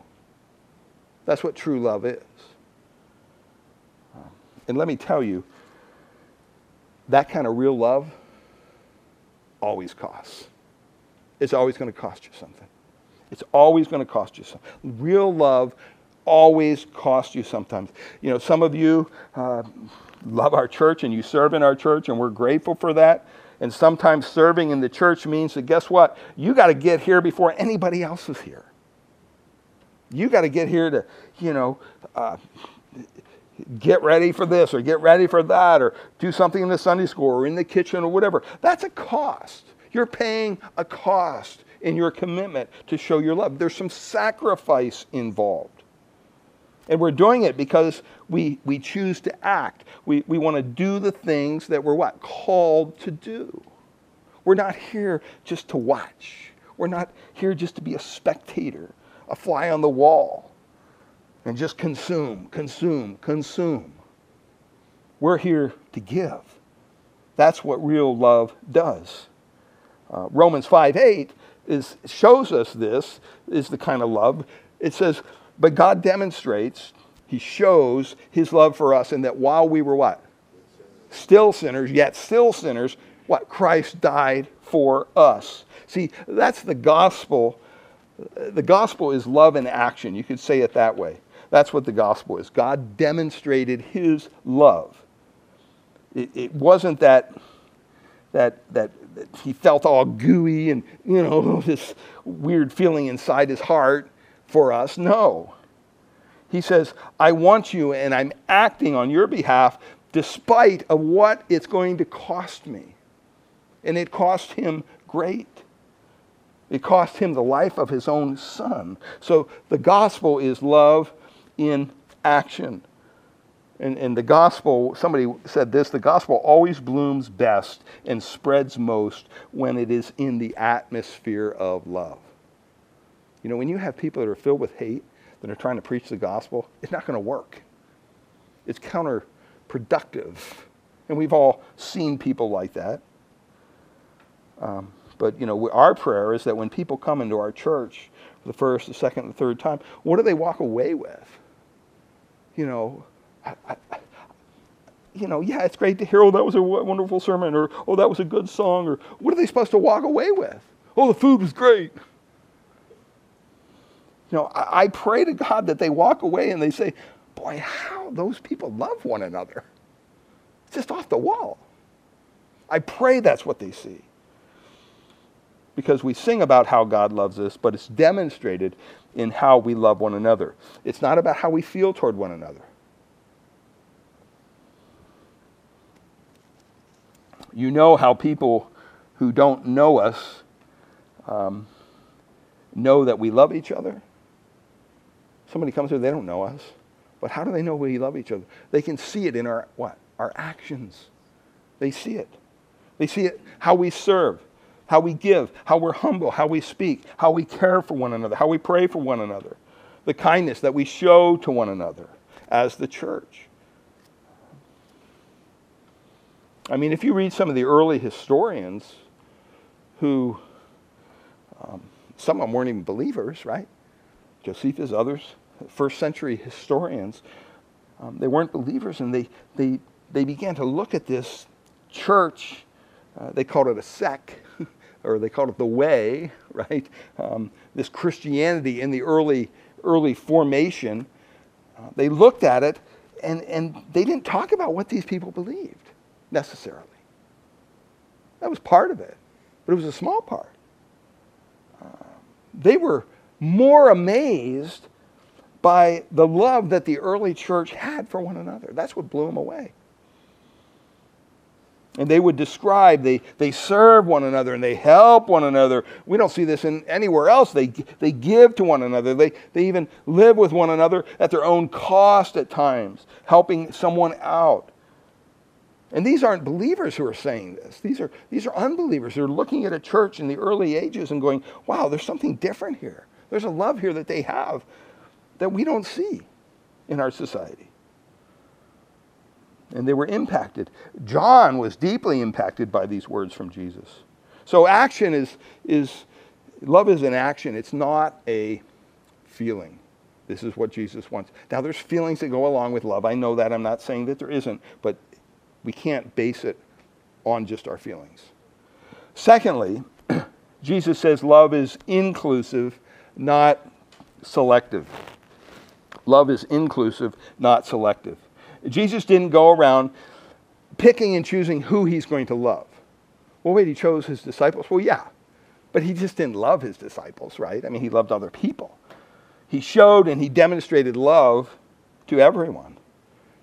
That's what true love is. And let me tell you, that kind of real love always costs. It's always going to cost you something. It's always going to cost you something. Real love always costs you sometimes. You know, some of you uh, love our church and you serve in our church, and we're grateful for that. And sometimes serving in the church means that guess what? You got to get here before anybody else is here. You got to get here to, you know, uh, get ready for this or get ready for that or do something in the Sunday school or in the kitchen or whatever. That's a cost. You're paying a cost in your commitment to show your love. There's some sacrifice involved. And we're doing it because we, we choose to act. We, we want to do the things that we're what? Called to do. We're not here just to watch. We're not here just to be a spectator, a fly on the wall, and just consume, consume, consume. We're here to give. That's what real love does. Uh, Romans 5 8 is, shows us this, is the kind of love. It says, but God demonstrates, He shows His love for us, and that while we were what? Still sinners, yet still sinners, what? Christ died for us. See, that's the gospel. The gospel is love in action. You could say it that way. That's what the gospel is. God demonstrated His love. It, it wasn't that, that, that, that he felt all gooey and, you know, this weird feeling inside his heart for us. No. He says, I want you and I'm acting on your behalf despite of what it's going to cost me. And it cost him great. It cost him the life of his own son. So the gospel is love in action. And, and the gospel, somebody said this the gospel always blooms best and spreads most when it is in the atmosphere of love. You know, when you have people that are filled with hate, that are trying to preach the gospel, it's not going to work. It's counterproductive. And we've all seen people like that. Um, but, you know, our prayer is that when people come into our church for the first, the second, the third time, what do they walk away with? You know, I, you know, yeah, it's great to hear, oh, that was a wonderful sermon, or oh, that was a good song, or what are they supposed to walk away with? Oh, the food was great. You know, I, I pray to God that they walk away and they say, boy, how those people love one another. It's just off the wall. I pray that's what they see. Because we sing about how God loves us, but it's demonstrated in how we love one another. It's not about how we feel toward one another. You know how people who don't know us um, know that we love each other? Somebody comes here, they don't know us. But how do they know we love each other? They can see it in our what? Our actions. They see it. They see it how we serve, how we give, how we're humble, how we speak, how we care for one another, how we pray for one another, the kindness that we show to one another as the church. I mean, if you read some of the early historians who, um, some of them weren't even believers, right? Josephus, others, first century historians, um, they weren't believers and they, they, they began to look at this church. Uh, they called it a sect, or they called it the way, right? Um, this Christianity in the early, early formation. Uh, they looked at it and, and they didn't talk about what these people believed necessarily. That was part of it, but it was a small part. Uh, they were more amazed by the love that the early church had for one another. That's what blew them away. And they would describe, they, they serve one another and they help one another. We don't see this in anywhere else. They, they give to one another. They, they even live with one another at their own cost at times, helping someone out. And these aren't believers who are saying this. These are, these are unbelievers who are looking at a church in the early ages and going, wow, there's something different here. There's a love here that they have that we don't see in our society. And they were impacted. John was deeply impacted by these words from Jesus. So action is, is love is an action. It's not a feeling. This is what Jesus wants. Now, there's feelings that go along with love. I know that. I'm not saying that there isn't, but we can't base it on just our feelings. Secondly, Jesus says love is inclusive, not selective. Love is inclusive, not selective. Jesus didn't go around picking and choosing who he's going to love. Well, wait, he chose his disciples? Well, yeah. But he just didn't love his disciples, right? I mean, he loved other people. He showed and he demonstrated love to everyone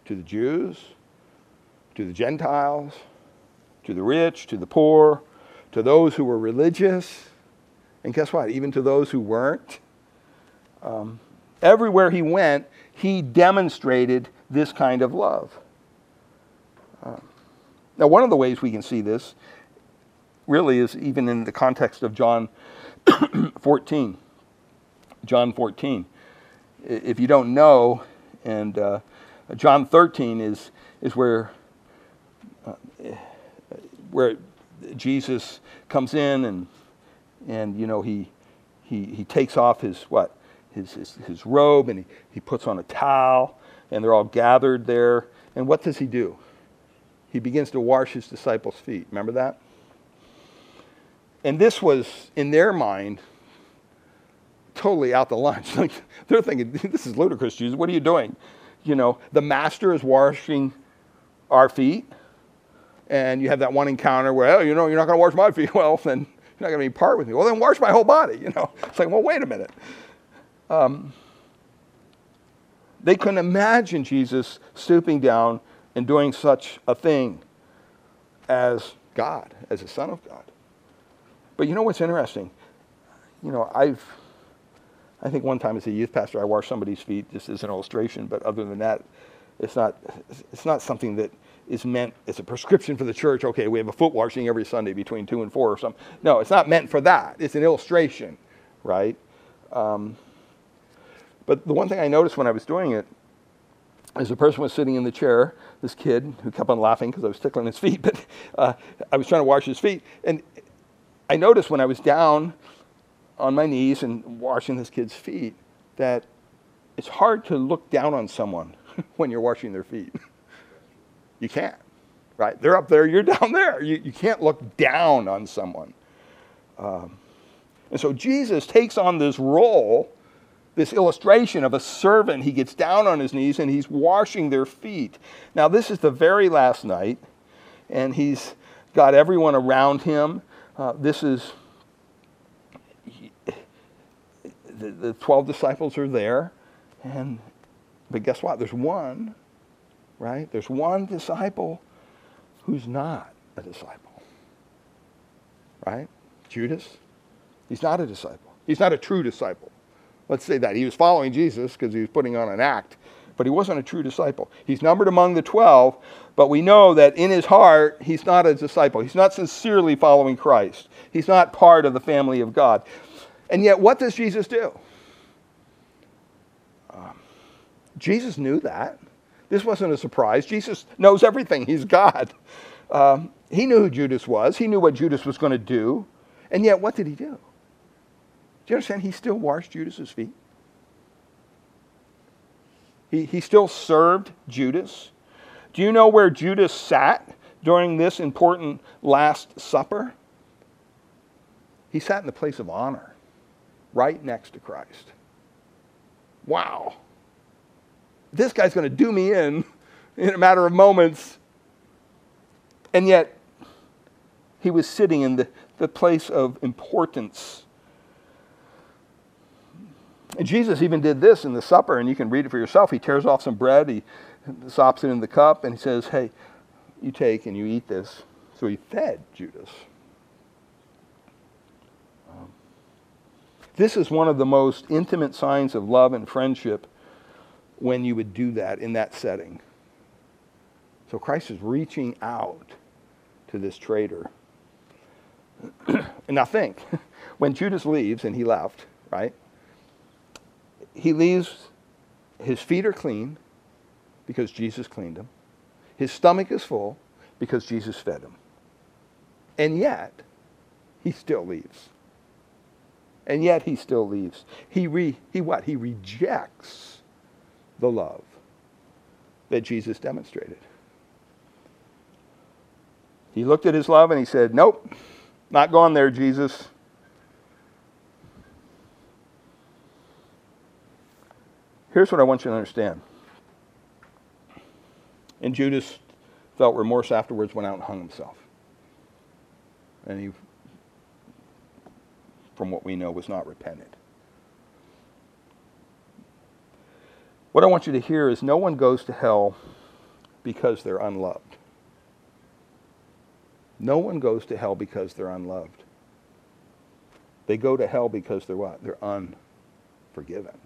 to the Jews, to the Gentiles, to the rich, to the poor, to those who were religious, and guess what? Even to those who weren't. Um, everywhere he went, he demonstrated this kind of love. Uh, now, one of the ways we can see this really is even in the context of John 14. John 14. If you don't know, and uh, John 13 is, is where, uh, where Jesus comes in and, and you know, he, he, he takes off his, what, his, his, his robe and he, he puts on a towel and they're all gathered there. And what does he do? He begins to wash his disciples' feet. Remember that? And this was, in their mind, totally out the lunch. Like they're thinking, this is ludicrous, Jesus. What are you doing? You know, the master is washing our feet, and you have that one encounter where, oh, you know, you're not going to wash my feet. Well, then you're not going to be part with me. Well, then wash my whole body. You know, it's like, well, wait a minute. Um, they couldn't imagine Jesus stooping down and doing such a thing as God, as the Son of God. But you know what's interesting? You know, I've, I think one time as a youth pastor, I washed somebody's feet just as an illustration, but other than that, it's not, it's not something that is meant as a prescription for the church. Okay, we have a foot washing every Sunday between two and four or something. No, it's not meant for that. It's an illustration, right? Um, but the one thing I noticed when I was doing it is the person was sitting in the chair, this kid who kept on laughing because I was tickling his feet, but uh, I was trying to wash his feet. And I noticed when I was down on my knees and washing this kid's feet that it's hard to look down on someone when you're washing their feet. you can't, right? They're up there, you're down there. You, you can't look down on someone. Um, and so Jesus takes on this role this illustration of a servant. He gets down on his knees and he's washing their feet. Now, this is the very last night, and he's got everyone around him. Uh, this is the, the 12 disciples are there, and but guess what? There's one, right? There's one disciple who's not a disciple, right? Judas, he's not a disciple. He's not a true disciple. Let's say that. He was following Jesus because he was putting on an act, but he wasn't a true disciple. He's numbered among the 12, but we know that in his heart, he's not a disciple. He's not sincerely following Christ. He's not part of the family of God. And yet, what does Jesus do? Um, Jesus knew that. This wasn't a surprise. Jesus knows everything, he's God. Um, he knew who Judas was, he knew what Judas was going to do. And yet, what did he do? Do you understand? He still washed Judas's feet. He, he still served Judas. Do you know where Judas sat during this important Last Supper? He sat in the place of honor, right next to Christ. Wow. This guy's going to do me in in a matter of moments. And yet, he was sitting in the, the place of importance and Jesus even did this in the supper, and you can read it for yourself. He tears off some bread, he sops it in the cup, and he says, Hey, you take and you eat this. So he fed Judas. Um, this is one of the most intimate signs of love and friendship when you would do that in that setting. So Christ is reaching out to this traitor. and now think, when Judas leaves, and he left, right? he leaves, his feet are clean because Jesus cleaned them. His stomach is full because Jesus fed him. And yet, he still leaves. And yet he still leaves. He, re, he what? He rejects the love that Jesus demonstrated. He looked at his love and he said, Nope, not going there, Jesus. Here's what I want you to understand. And Judas felt remorse afterwards, went out and hung himself. And he, from what we know, was not repentant. What I want you to hear is no one goes to hell because they're unloved. No one goes to hell because they're unloved. They go to hell because they're what? They're unforgiven.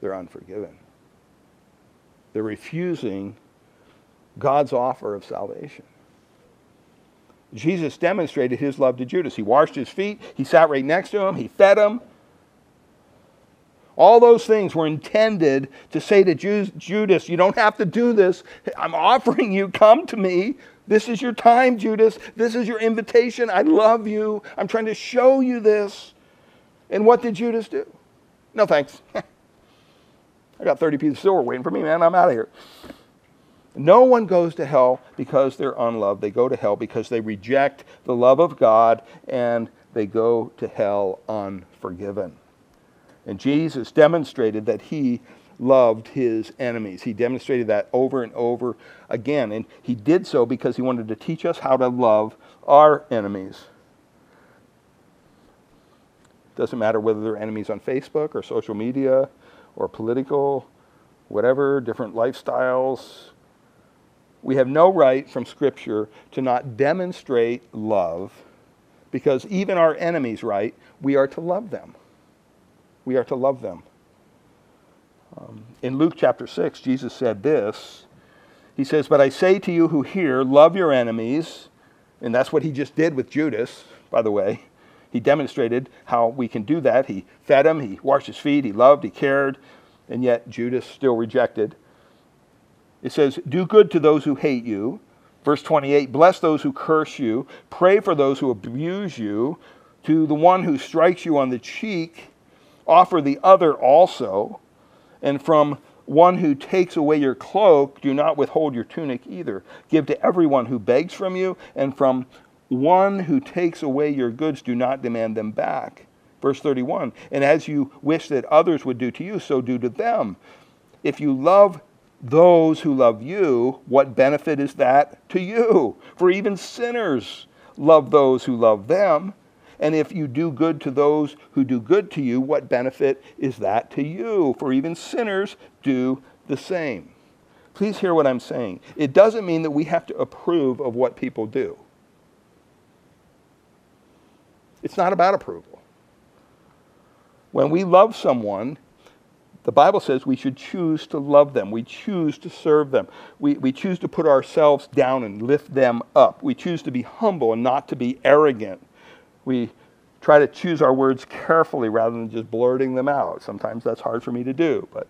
They're unforgiven. They're refusing God's offer of salvation. Jesus demonstrated his love to Judas. He washed his feet, he sat right next to him, he fed him. All those things were intended to say to Judas, You don't have to do this. I'm offering you, come to me. This is your time, Judas. This is your invitation. I love you. I'm trying to show you this. And what did Judas do? No thanks. I got 30 pieces of silver waiting for me, man. I'm out of here. No one goes to hell because they're unloved. They go to hell because they reject the love of God and they go to hell unforgiven. And Jesus demonstrated that he loved his enemies. He demonstrated that over and over again. And he did so because he wanted to teach us how to love our enemies. Doesn't matter whether they're enemies on Facebook or social media or political, whatever, different lifestyles. We have no right from Scripture to not demonstrate love because even our enemies, right, we are to love them. We are to love them. Um, in Luke chapter 6, Jesus said this He says, But I say to you who hear, love your enemies. And that's what he just did with Judas, by the way. He demonstrated how we can do that. He fed him, he washed his feet, he loved, he cared, and yet Judas still rejected. It says, Do good to those who hate you. Verse 28 Bless those who curse you, pray for those who abuse you. To the one who strikes you on the cheek, offer the other also. And from one who takes away your cloak, do not withhold your tunic either. Give to everyone who begs from you, and from one who takes away your goods, do not demand them back. Verse 31 And as you wish that others would do to you, so do to them. If you love those who love you, what benefit is that to you? For even sinners love those who love them. And if you do good to those who do good to you, what benefit is that to you? For even sinners do the same. Please hear what I'm saying. It doesn't mean that we have to approve of what people do. It's not about approval. When we love someone, the Bible says we should choose to love them. We choose to serve them. We, we choose to put ourselves down and lift them up. We choose to be humble and not to be arrogant. We try to choose our words carefully rather than just blurting them out. Sometimes that's hard for me to do, but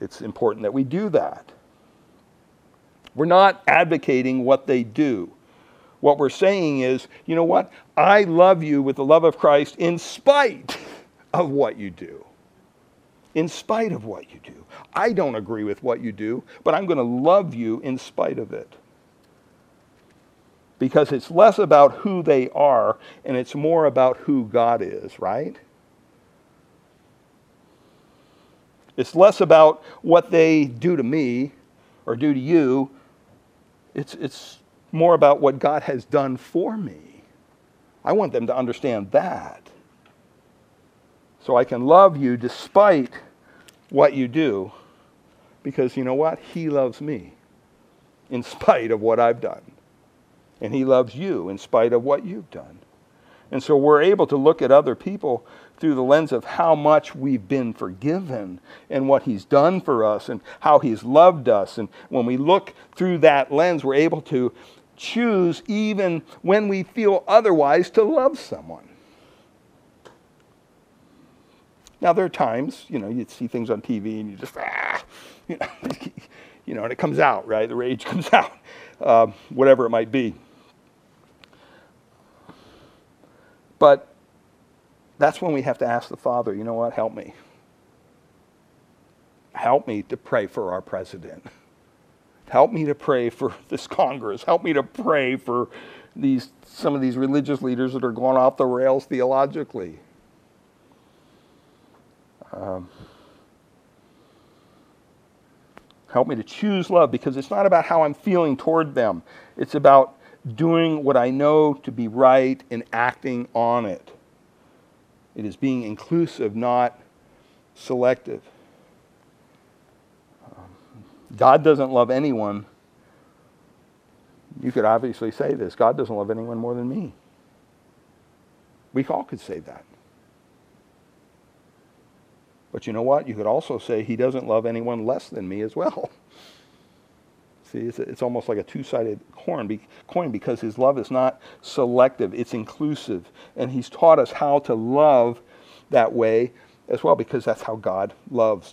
it's important that we do that. We're not advocating what they do. What we're saying is, you know what? I love you with the love of Christ in spite of what you do. In spite of what you do. I don't agree with what you do, but I'm going to love you in spite of it. Because it's less about who they are and it's more about who God is, right? It's less about what they do to me or do to you. It's, it's more about what God has done for me. I want them to understand that. So I can love you despite what you do because you know what? He loves me in spite of what I've done. And He loves you in spite of what you've done. And so we're able to look at other people through the lens of how much we've been forgiven and what He's done for us and how He's loved us. And when we look through that lens, we're able to choose, even when we feel otherwise, to love someone. Now, there are times, you know, you see things on TV and you just, ah, you know, you know and it comes out, right? The rage comes out, uh, whatever it might be. But that's when we have to ask the Father, you know what, help me. Help me to pray for our president. Help me to pray for this Congress. Help me to pray for these, some of these religious leaders that are going off the rails theologically. Um, help me to choose love because it's not about how I'm feeling toward them. It's about doing what I know to be right and acting on it. It is being inclusive, not selective. Um, God doesn't love anyone. You could obviously say this God doesn't love anyone more than me. We all could say that. But you know what? You could also say he doesn't love anyone less than me as well. See, it's, it's almost like a two sided coin, because his love is not selective, it's inclusive. And he's taught us how to love that way as well because that's how God loves.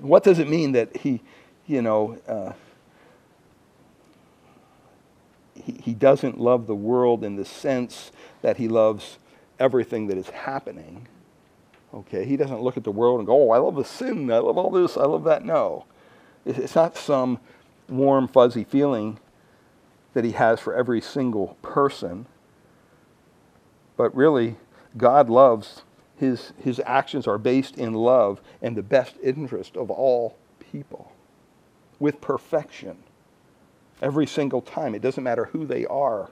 What does it mean that he, you know, uh, he, he doesn't love the world in the sense that he loves everything that is happening? Okay, he doesn't look at the world and go, oh, I love the sin, I love all this, I love that. No. It's not some warm, fuzzy feeling that he has for every single person, but really, God loves, his, his actions are based in love and the best interest of all people with perfection every single time. It doesn't matter who they are.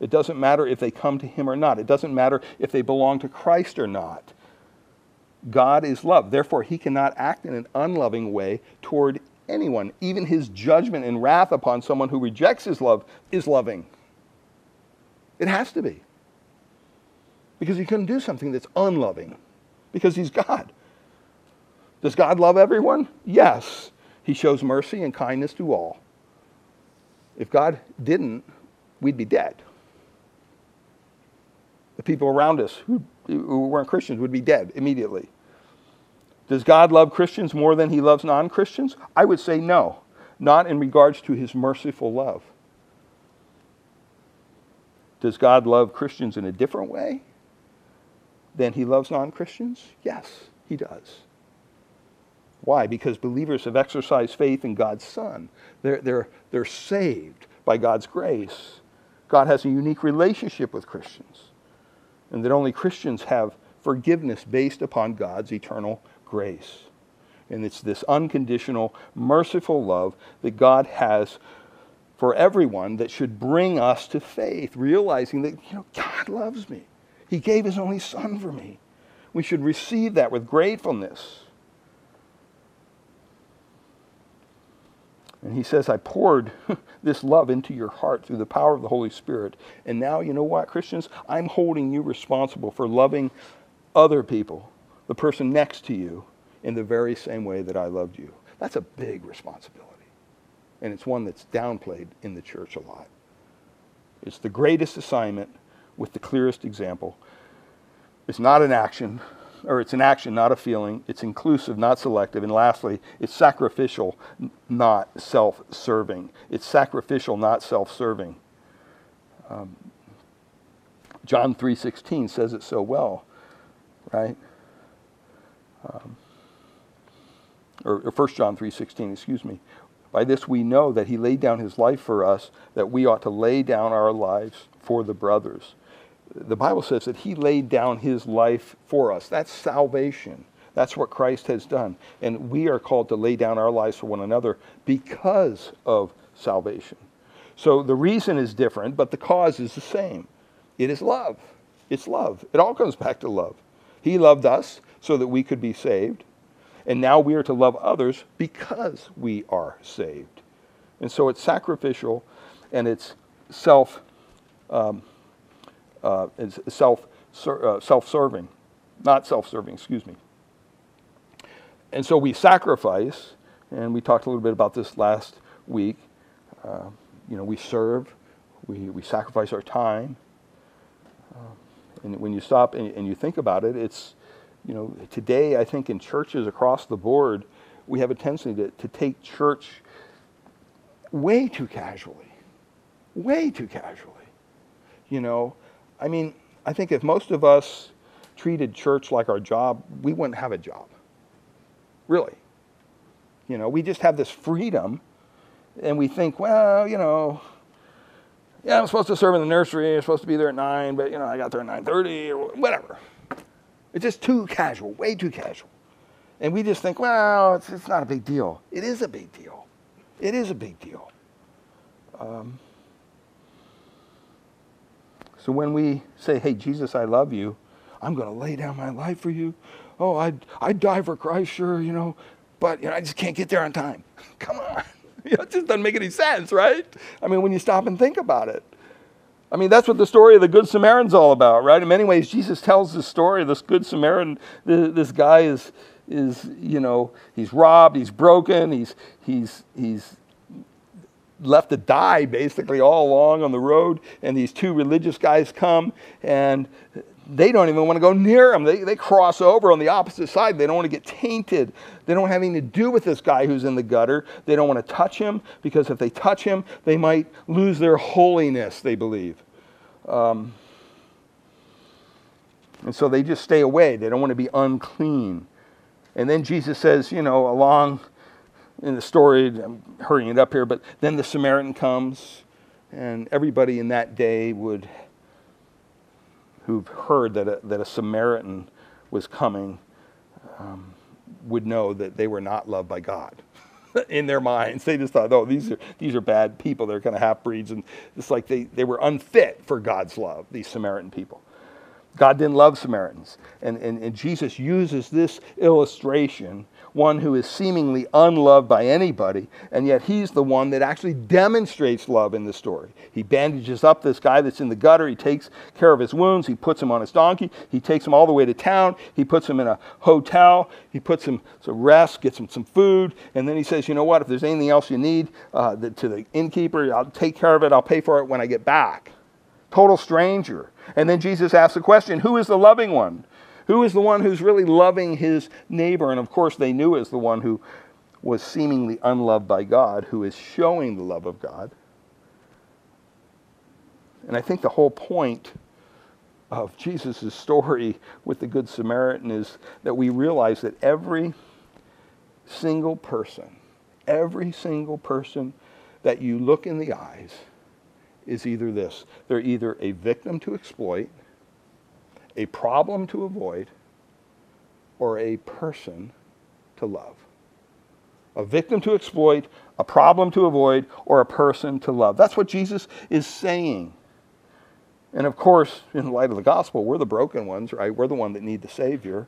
It doesn't matter if they come to Him or not. It doesn't matter if they belong to Christ or not. God is love. Therefore, He cannot act in an unloving way toward anyone. Even his judgment and wrath upon someone who rejects his love is loving. It has to be. Because he couldn't do something that's unloving, because he's God. Does God love everyone? Yes. He shows mercy and kindness to all. If God didn't, we'd be dead. The people around us who, who weren't Christians would be dead immediately. Does God love Christians more than he loves non Christians? I would say no, not in regards to his merciful love. Does God love Christians in a different way than he loves non Christians? Yes, he does. Why? Because believers have exercised faith in God's Son. They're, they're, they're saved by God's grace. God has a unique relationship with Christians, and that only Christians have forgiveness based upon God's eternal grace. And it's this unconditional, merciful love that God has for everyone that should bring us to faith, realizing that, you know, God loves me. He gave his only son for me. We should receive that with gratefulness. And he says, I poured this love into your heart through the power of the Holy Spirit. And now, you know what, Christians? I'm holding you responsible for loving other people the person next to you in the very same way that I loved you. That's a big responsibility. And it's one that's downplayed in the church a lot. It's the greatest assignment with the clearest example. It's not an action, or it's an action, not a feeling. It's inclusive, not selective. And lastly, it's sacrificial, not self serving. It's sacrificial, not self serving. Um, John 3:16 says it so well, right? Um, or, or 1 John 3.16, excuse me. By this we know that he laid down his life for us, that we ought to lay down our lives for the brothers. The Bible says that he laid down his life for us. That's salvation. That's what Christ has done. And we are called to lay down our lives for one another because of salvation. So the reason is different, but the cause is the same. It is love. It's love. It all comes back to love. He loved us so that we could be saved. And now we are to love others because we are saved. And so it's sacrificial and it's self um, uh, it's self uh, self-serving, not self-serving. Excuse me. And so we sacrifice, and we talked a little bit about this last week. Uh, you know, we serve, we, we sacrifice our time. Uh, and when you stop and, and you think about it, it's you know, today I think in churches across the board, we have a tendency to, to take church way too casually. Way too casually. You know, I mean, I think if most of us treated church like our job, we wouldn't have a job. Really. You know, we just have this freedom and we think, well, you know, yeah, I'm supposed to serve in the nursery. I'm supposed to be there at nine, but you know, I got there at nine thirty or whatever. It's just too casual, way too casual. And we just think, well, it's, it's not a big deal. It is a big deal. It is a big deal. Um, so when we say, hey, Jesus, I love you, I'm going to lay down my life for you. Oh, I'd, I'd die for Christ, sure, you know, but you know, I just can't get there on time. Come on. You know, it just doesn't make any sense, right? I mean, when you stop and think about it. I mean, that's what the story of the Good Samaritan's all about, right? In many ways, Jesus tells this story. This Good Samaritan, this guy is, is you know, he's robbed, he's broken, he's, he's, he's left to die basically all along on the road. And these two religious guys come and they don't even want to go near him. They, they cross over on the opposite side. They don't want to get tainted. They don't have anything to do with this guy who's in the gutter. They don't want to touch him because if they touch him, they might lose their holiness, they believe. Um, and so they just stay away. They don't want to be unclean. And then Jesus says, you know, along in the story, I'm hurrying it up here, but then the Samaritan comes, and everybody in that day would who've heard that a, that a Samaritan was coming um, would know that they were not loved by God. in their minds, they just thought, oh, these are, these are bad people. They're kind of half breeds. And it's like they, they were unfit for God's love, these Samaritan people. God didn't love Samaritans. And, and, and Jesus uses this illustration one who is seemingly unloved by anybody, and yet he's the one that actually demonstrates love in the story. He bandages up this guy that's in the gutter, he takes care of his wounds, he puts him on his donkey, he takes him all the way to town, he puts him in a hotel, he puts him to rest, gets him some food, and then he says, You know what, if there's anything else you need uh, to the innkeeper, I'll take care of it, I'll pay for it when I get back. Total stranger. And then Jesus asks the question Who is the loving one? Who is the one who's really loving his neighbor? And of course, they knew as the one who was seemingly unloved by God, who is showing the love of God. And I think the whole point of Jesus' story with the Good Samaritan is that we realize that every single person, every single person that you look in the eyes is either this they're either a victim to exploit a problem to avoid, or a person to love. A victim to exploit, a problem to avoid, or a person to love. That's what Jesus is saying. And of course, in light of the gospel, we're the broken ones, right? We're the one that need the Savior.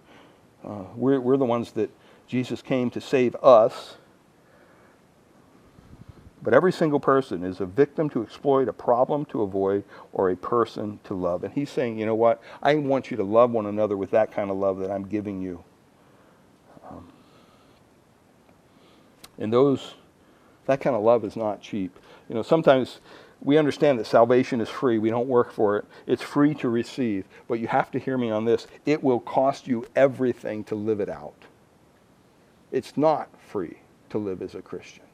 Uh, we're, we're the ones that Jesus came to save us. But every single person is a victim to exploit, a problem to avoid, or a person to love. And he's saying, you know what? I want you to love one another with that kind of love that I'm giving you. Um, and those, that kind of love is not cheap. You know, sometimes we understand that salvation is free. We don't work for it. It's free to receive. But you have to hear me on this. It will cost you everything to live it out. It's not free to live as a Christian.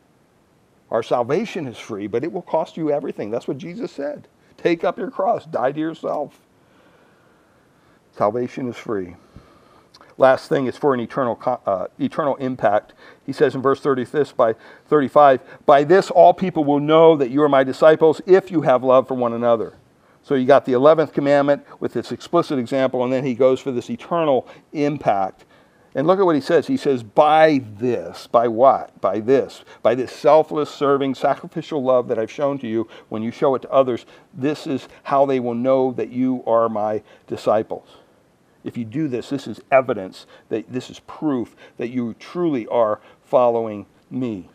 Our salvation is free, but it will cost you everything. That's what Jesus said. Take up your cross, die to yourself. Salvation is free. Last thing is for an eternal, uh, eternal impact. He says in verse 30 this, by 35, By this all people will know that you are my disciples if you have love for one another. So you got the 11th commandment with its explicit example, and then he goes for this eternal impact. And look at what he says. He says, By this, by what? By this, by this selfless, serving, sacrificial love that I've shown to you, when you show it to others, this is how they will know that you are my disciples. If you do this, this is evidence that this is proof that you truly are following me.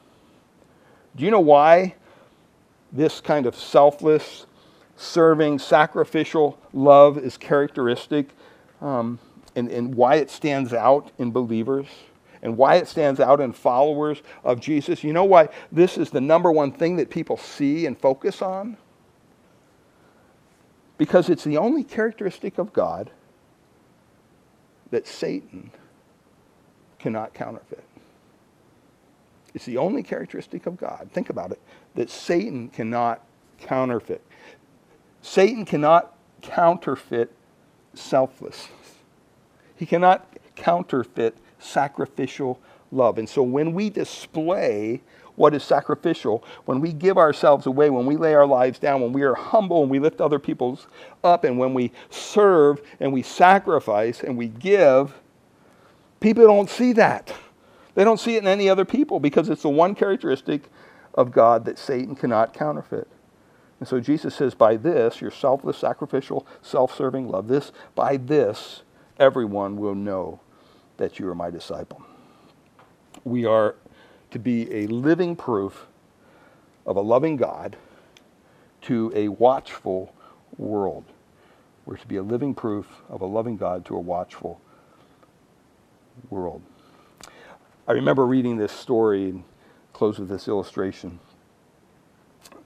Do you know why this kind of selfless, serving, sacrificial love is characteristic? Um, and, and why it stands out in believers and why it stands out in followers of Jesus. You know why this is the number one thing that people see and focus on? Because it's the only characteristic of God that Satan cannot counterfeit. It's the only characteristic of God. Think about it that Satan cannot counterfeit. Satan cannot counterfeit selflessness. He cannot counterfeit sacrificial love. And so when we display what is sacrificial, when we give ourselves away, when we lay our lives down, when we are humble and we lift other people's up, and when we serve and we sacrifice and we give, people don't see that. They don't see it in any other people because it's the one characteristic of God that Satan cannot counterfeit. And so Jesus says, by this, your selfless, sacrificial, self serving love, this, by this, everyone will know that you are my disciple. We are to be a living proof of a loving God to a watchful world. We're to be a living proof of a loving God to a watchful world. I remember reading this story and close with this illustration.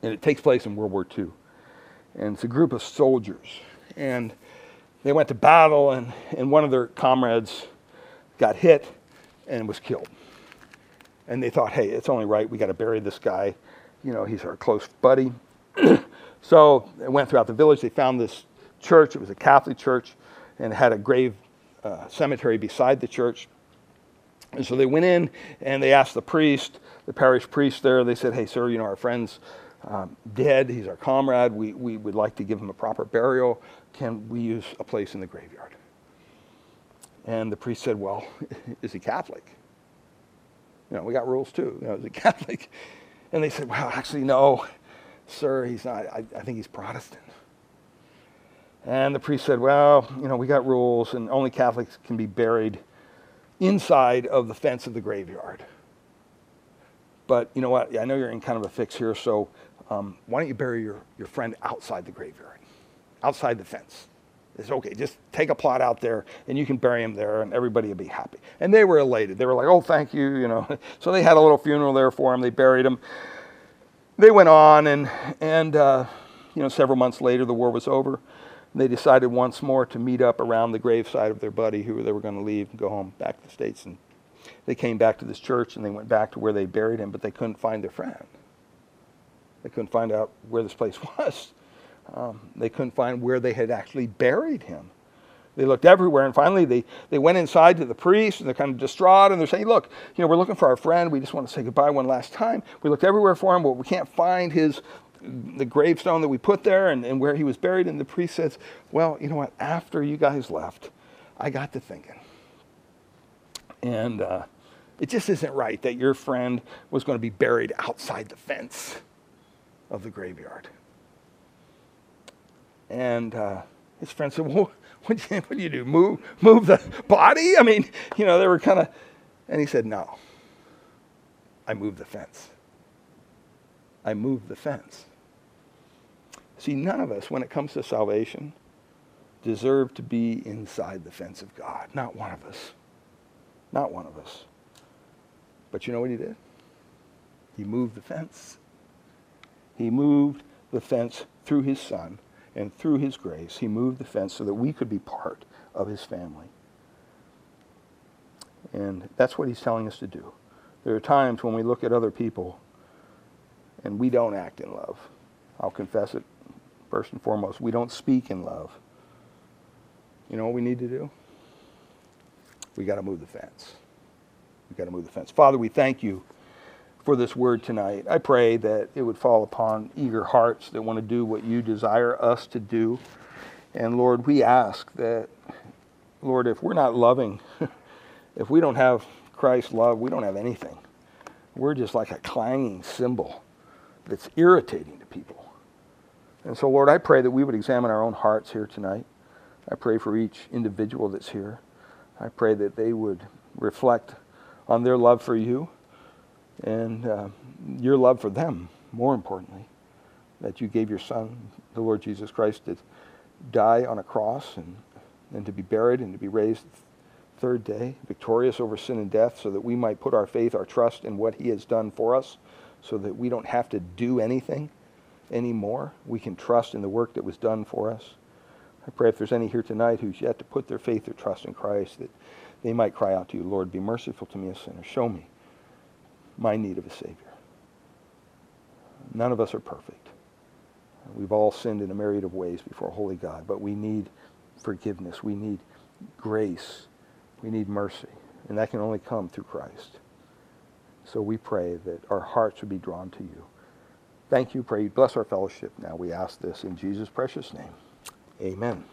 And it takes place in World War II. And it's a group of soldiers. And they went to battle, and, and one of their comrades got hit and was killed. And they thought, hey, it's only right. We got to bury this guy. You know, he's our close buddy. so they went throughout the village. They found this church. It was a Catholic church and had a grave uh, cemetery beside the church. And so they went in and they asked the priest, the parish priest there, they said, hey, sir, you know, our friend's um, dead. He's our comrade. We, we would like to give him a proper burial. Can we use a place in the graveyard? And the priest said, well, is he Catholic? You know, we got rules too. You know, is he Catholic? And they said, well, actually, no, sir, he's not. I, I think he's Protestant. And the priest said, well, you know, we got rules, and only Catholics can be buried inside of the fence of the graveyard. But you know what? I know you're in kind of a fix here, so um, why don't you bury your, your friend outside the graveyard, outside the fence? It's okay, just take a plot out there and you can bury him there and everybody will be happy. And they were elated. They were like, oh, thank you, you know. So they had a little funeral there for him. They buried him. They went on and, and uh, you know, several months later, the war was over. They decided once more to meet up around the graveside of their buddy who they were going to leave and go home back to the States. And they came back to this church and they went back to where they buried him, but they couldn't find their friend. They couldn't find out where this place was. Um, they couldn't find where they had actually buried him. They looked everywhere, and finally they, they went inside to the priest, and they're kind of distraught, and they're saying, look, you know, we're looking for our friend. We just want to say goodbye one last time. We looked everywhere for him, but we can't find his the gravestone that we put there and, and where he was buried. And the priest says, well, you know what? After you guys left, I got to thinking. And uh, it just isn't right that your friend was going to be buried outside the fence of the graveyard. And uh, his friend said, Well, what do, you, what do you do? Move, move the body? I mean, you know, they were kind of. And he said, No. I moved the fence. I moved the fence. See, none of us, when it comes to salvation, deserve to be inside the fence of God. Not one of us. Not one of us. But you know what he did? He moved the fence. He moved the fence through his son and through his grace. He moved the fence so that we could be part of his family. And that's what he's telling us to do. There are times when we look at other people and we don't act in love. I'll confess it first and foremost. We don't speak in love. You know what we need to do? We got to move the fence. We got to move the fence. Father, we thank you for this word tonight. I pray that it would fall upon eager hearts that want to do what you desire us to do. And Lord, we ask that, Lord, if we're not loving, if we don't have Christ's love, we don't have anything. We're just like a clanging cymbal that's irritating to people. And so, Lord, I pray that we would examine our own hearts here tonight. I pray for each individual that's here. I pray that they would reflect on their love for you and uh, your love for them, more importantly, that you gave your Son, the Lord Jesus Christ, to die on a cross and, and to be buried and to be raised the third day, victorious over sin and death, so that we might put our faith, our trust in what he has done for us so that we don't have to do anything anymore. We can trust in the work that was done for us. I pray if there's any here tonight who's yet to put their faith or trust in Christ, that they might cry out to you, Lord, be merciful to me, a sinner. Show me my need of a Savior. None of us are perfect. We've all sinned in a myriad of ways before holy God, but we need forgiveness. We need grace. We need mercy. And that can only come through Christ. So we pray that our hearts would be drawn to you. Thank you. Pray bless our fellowship now. We ask this in Jesus' precious name. Amen.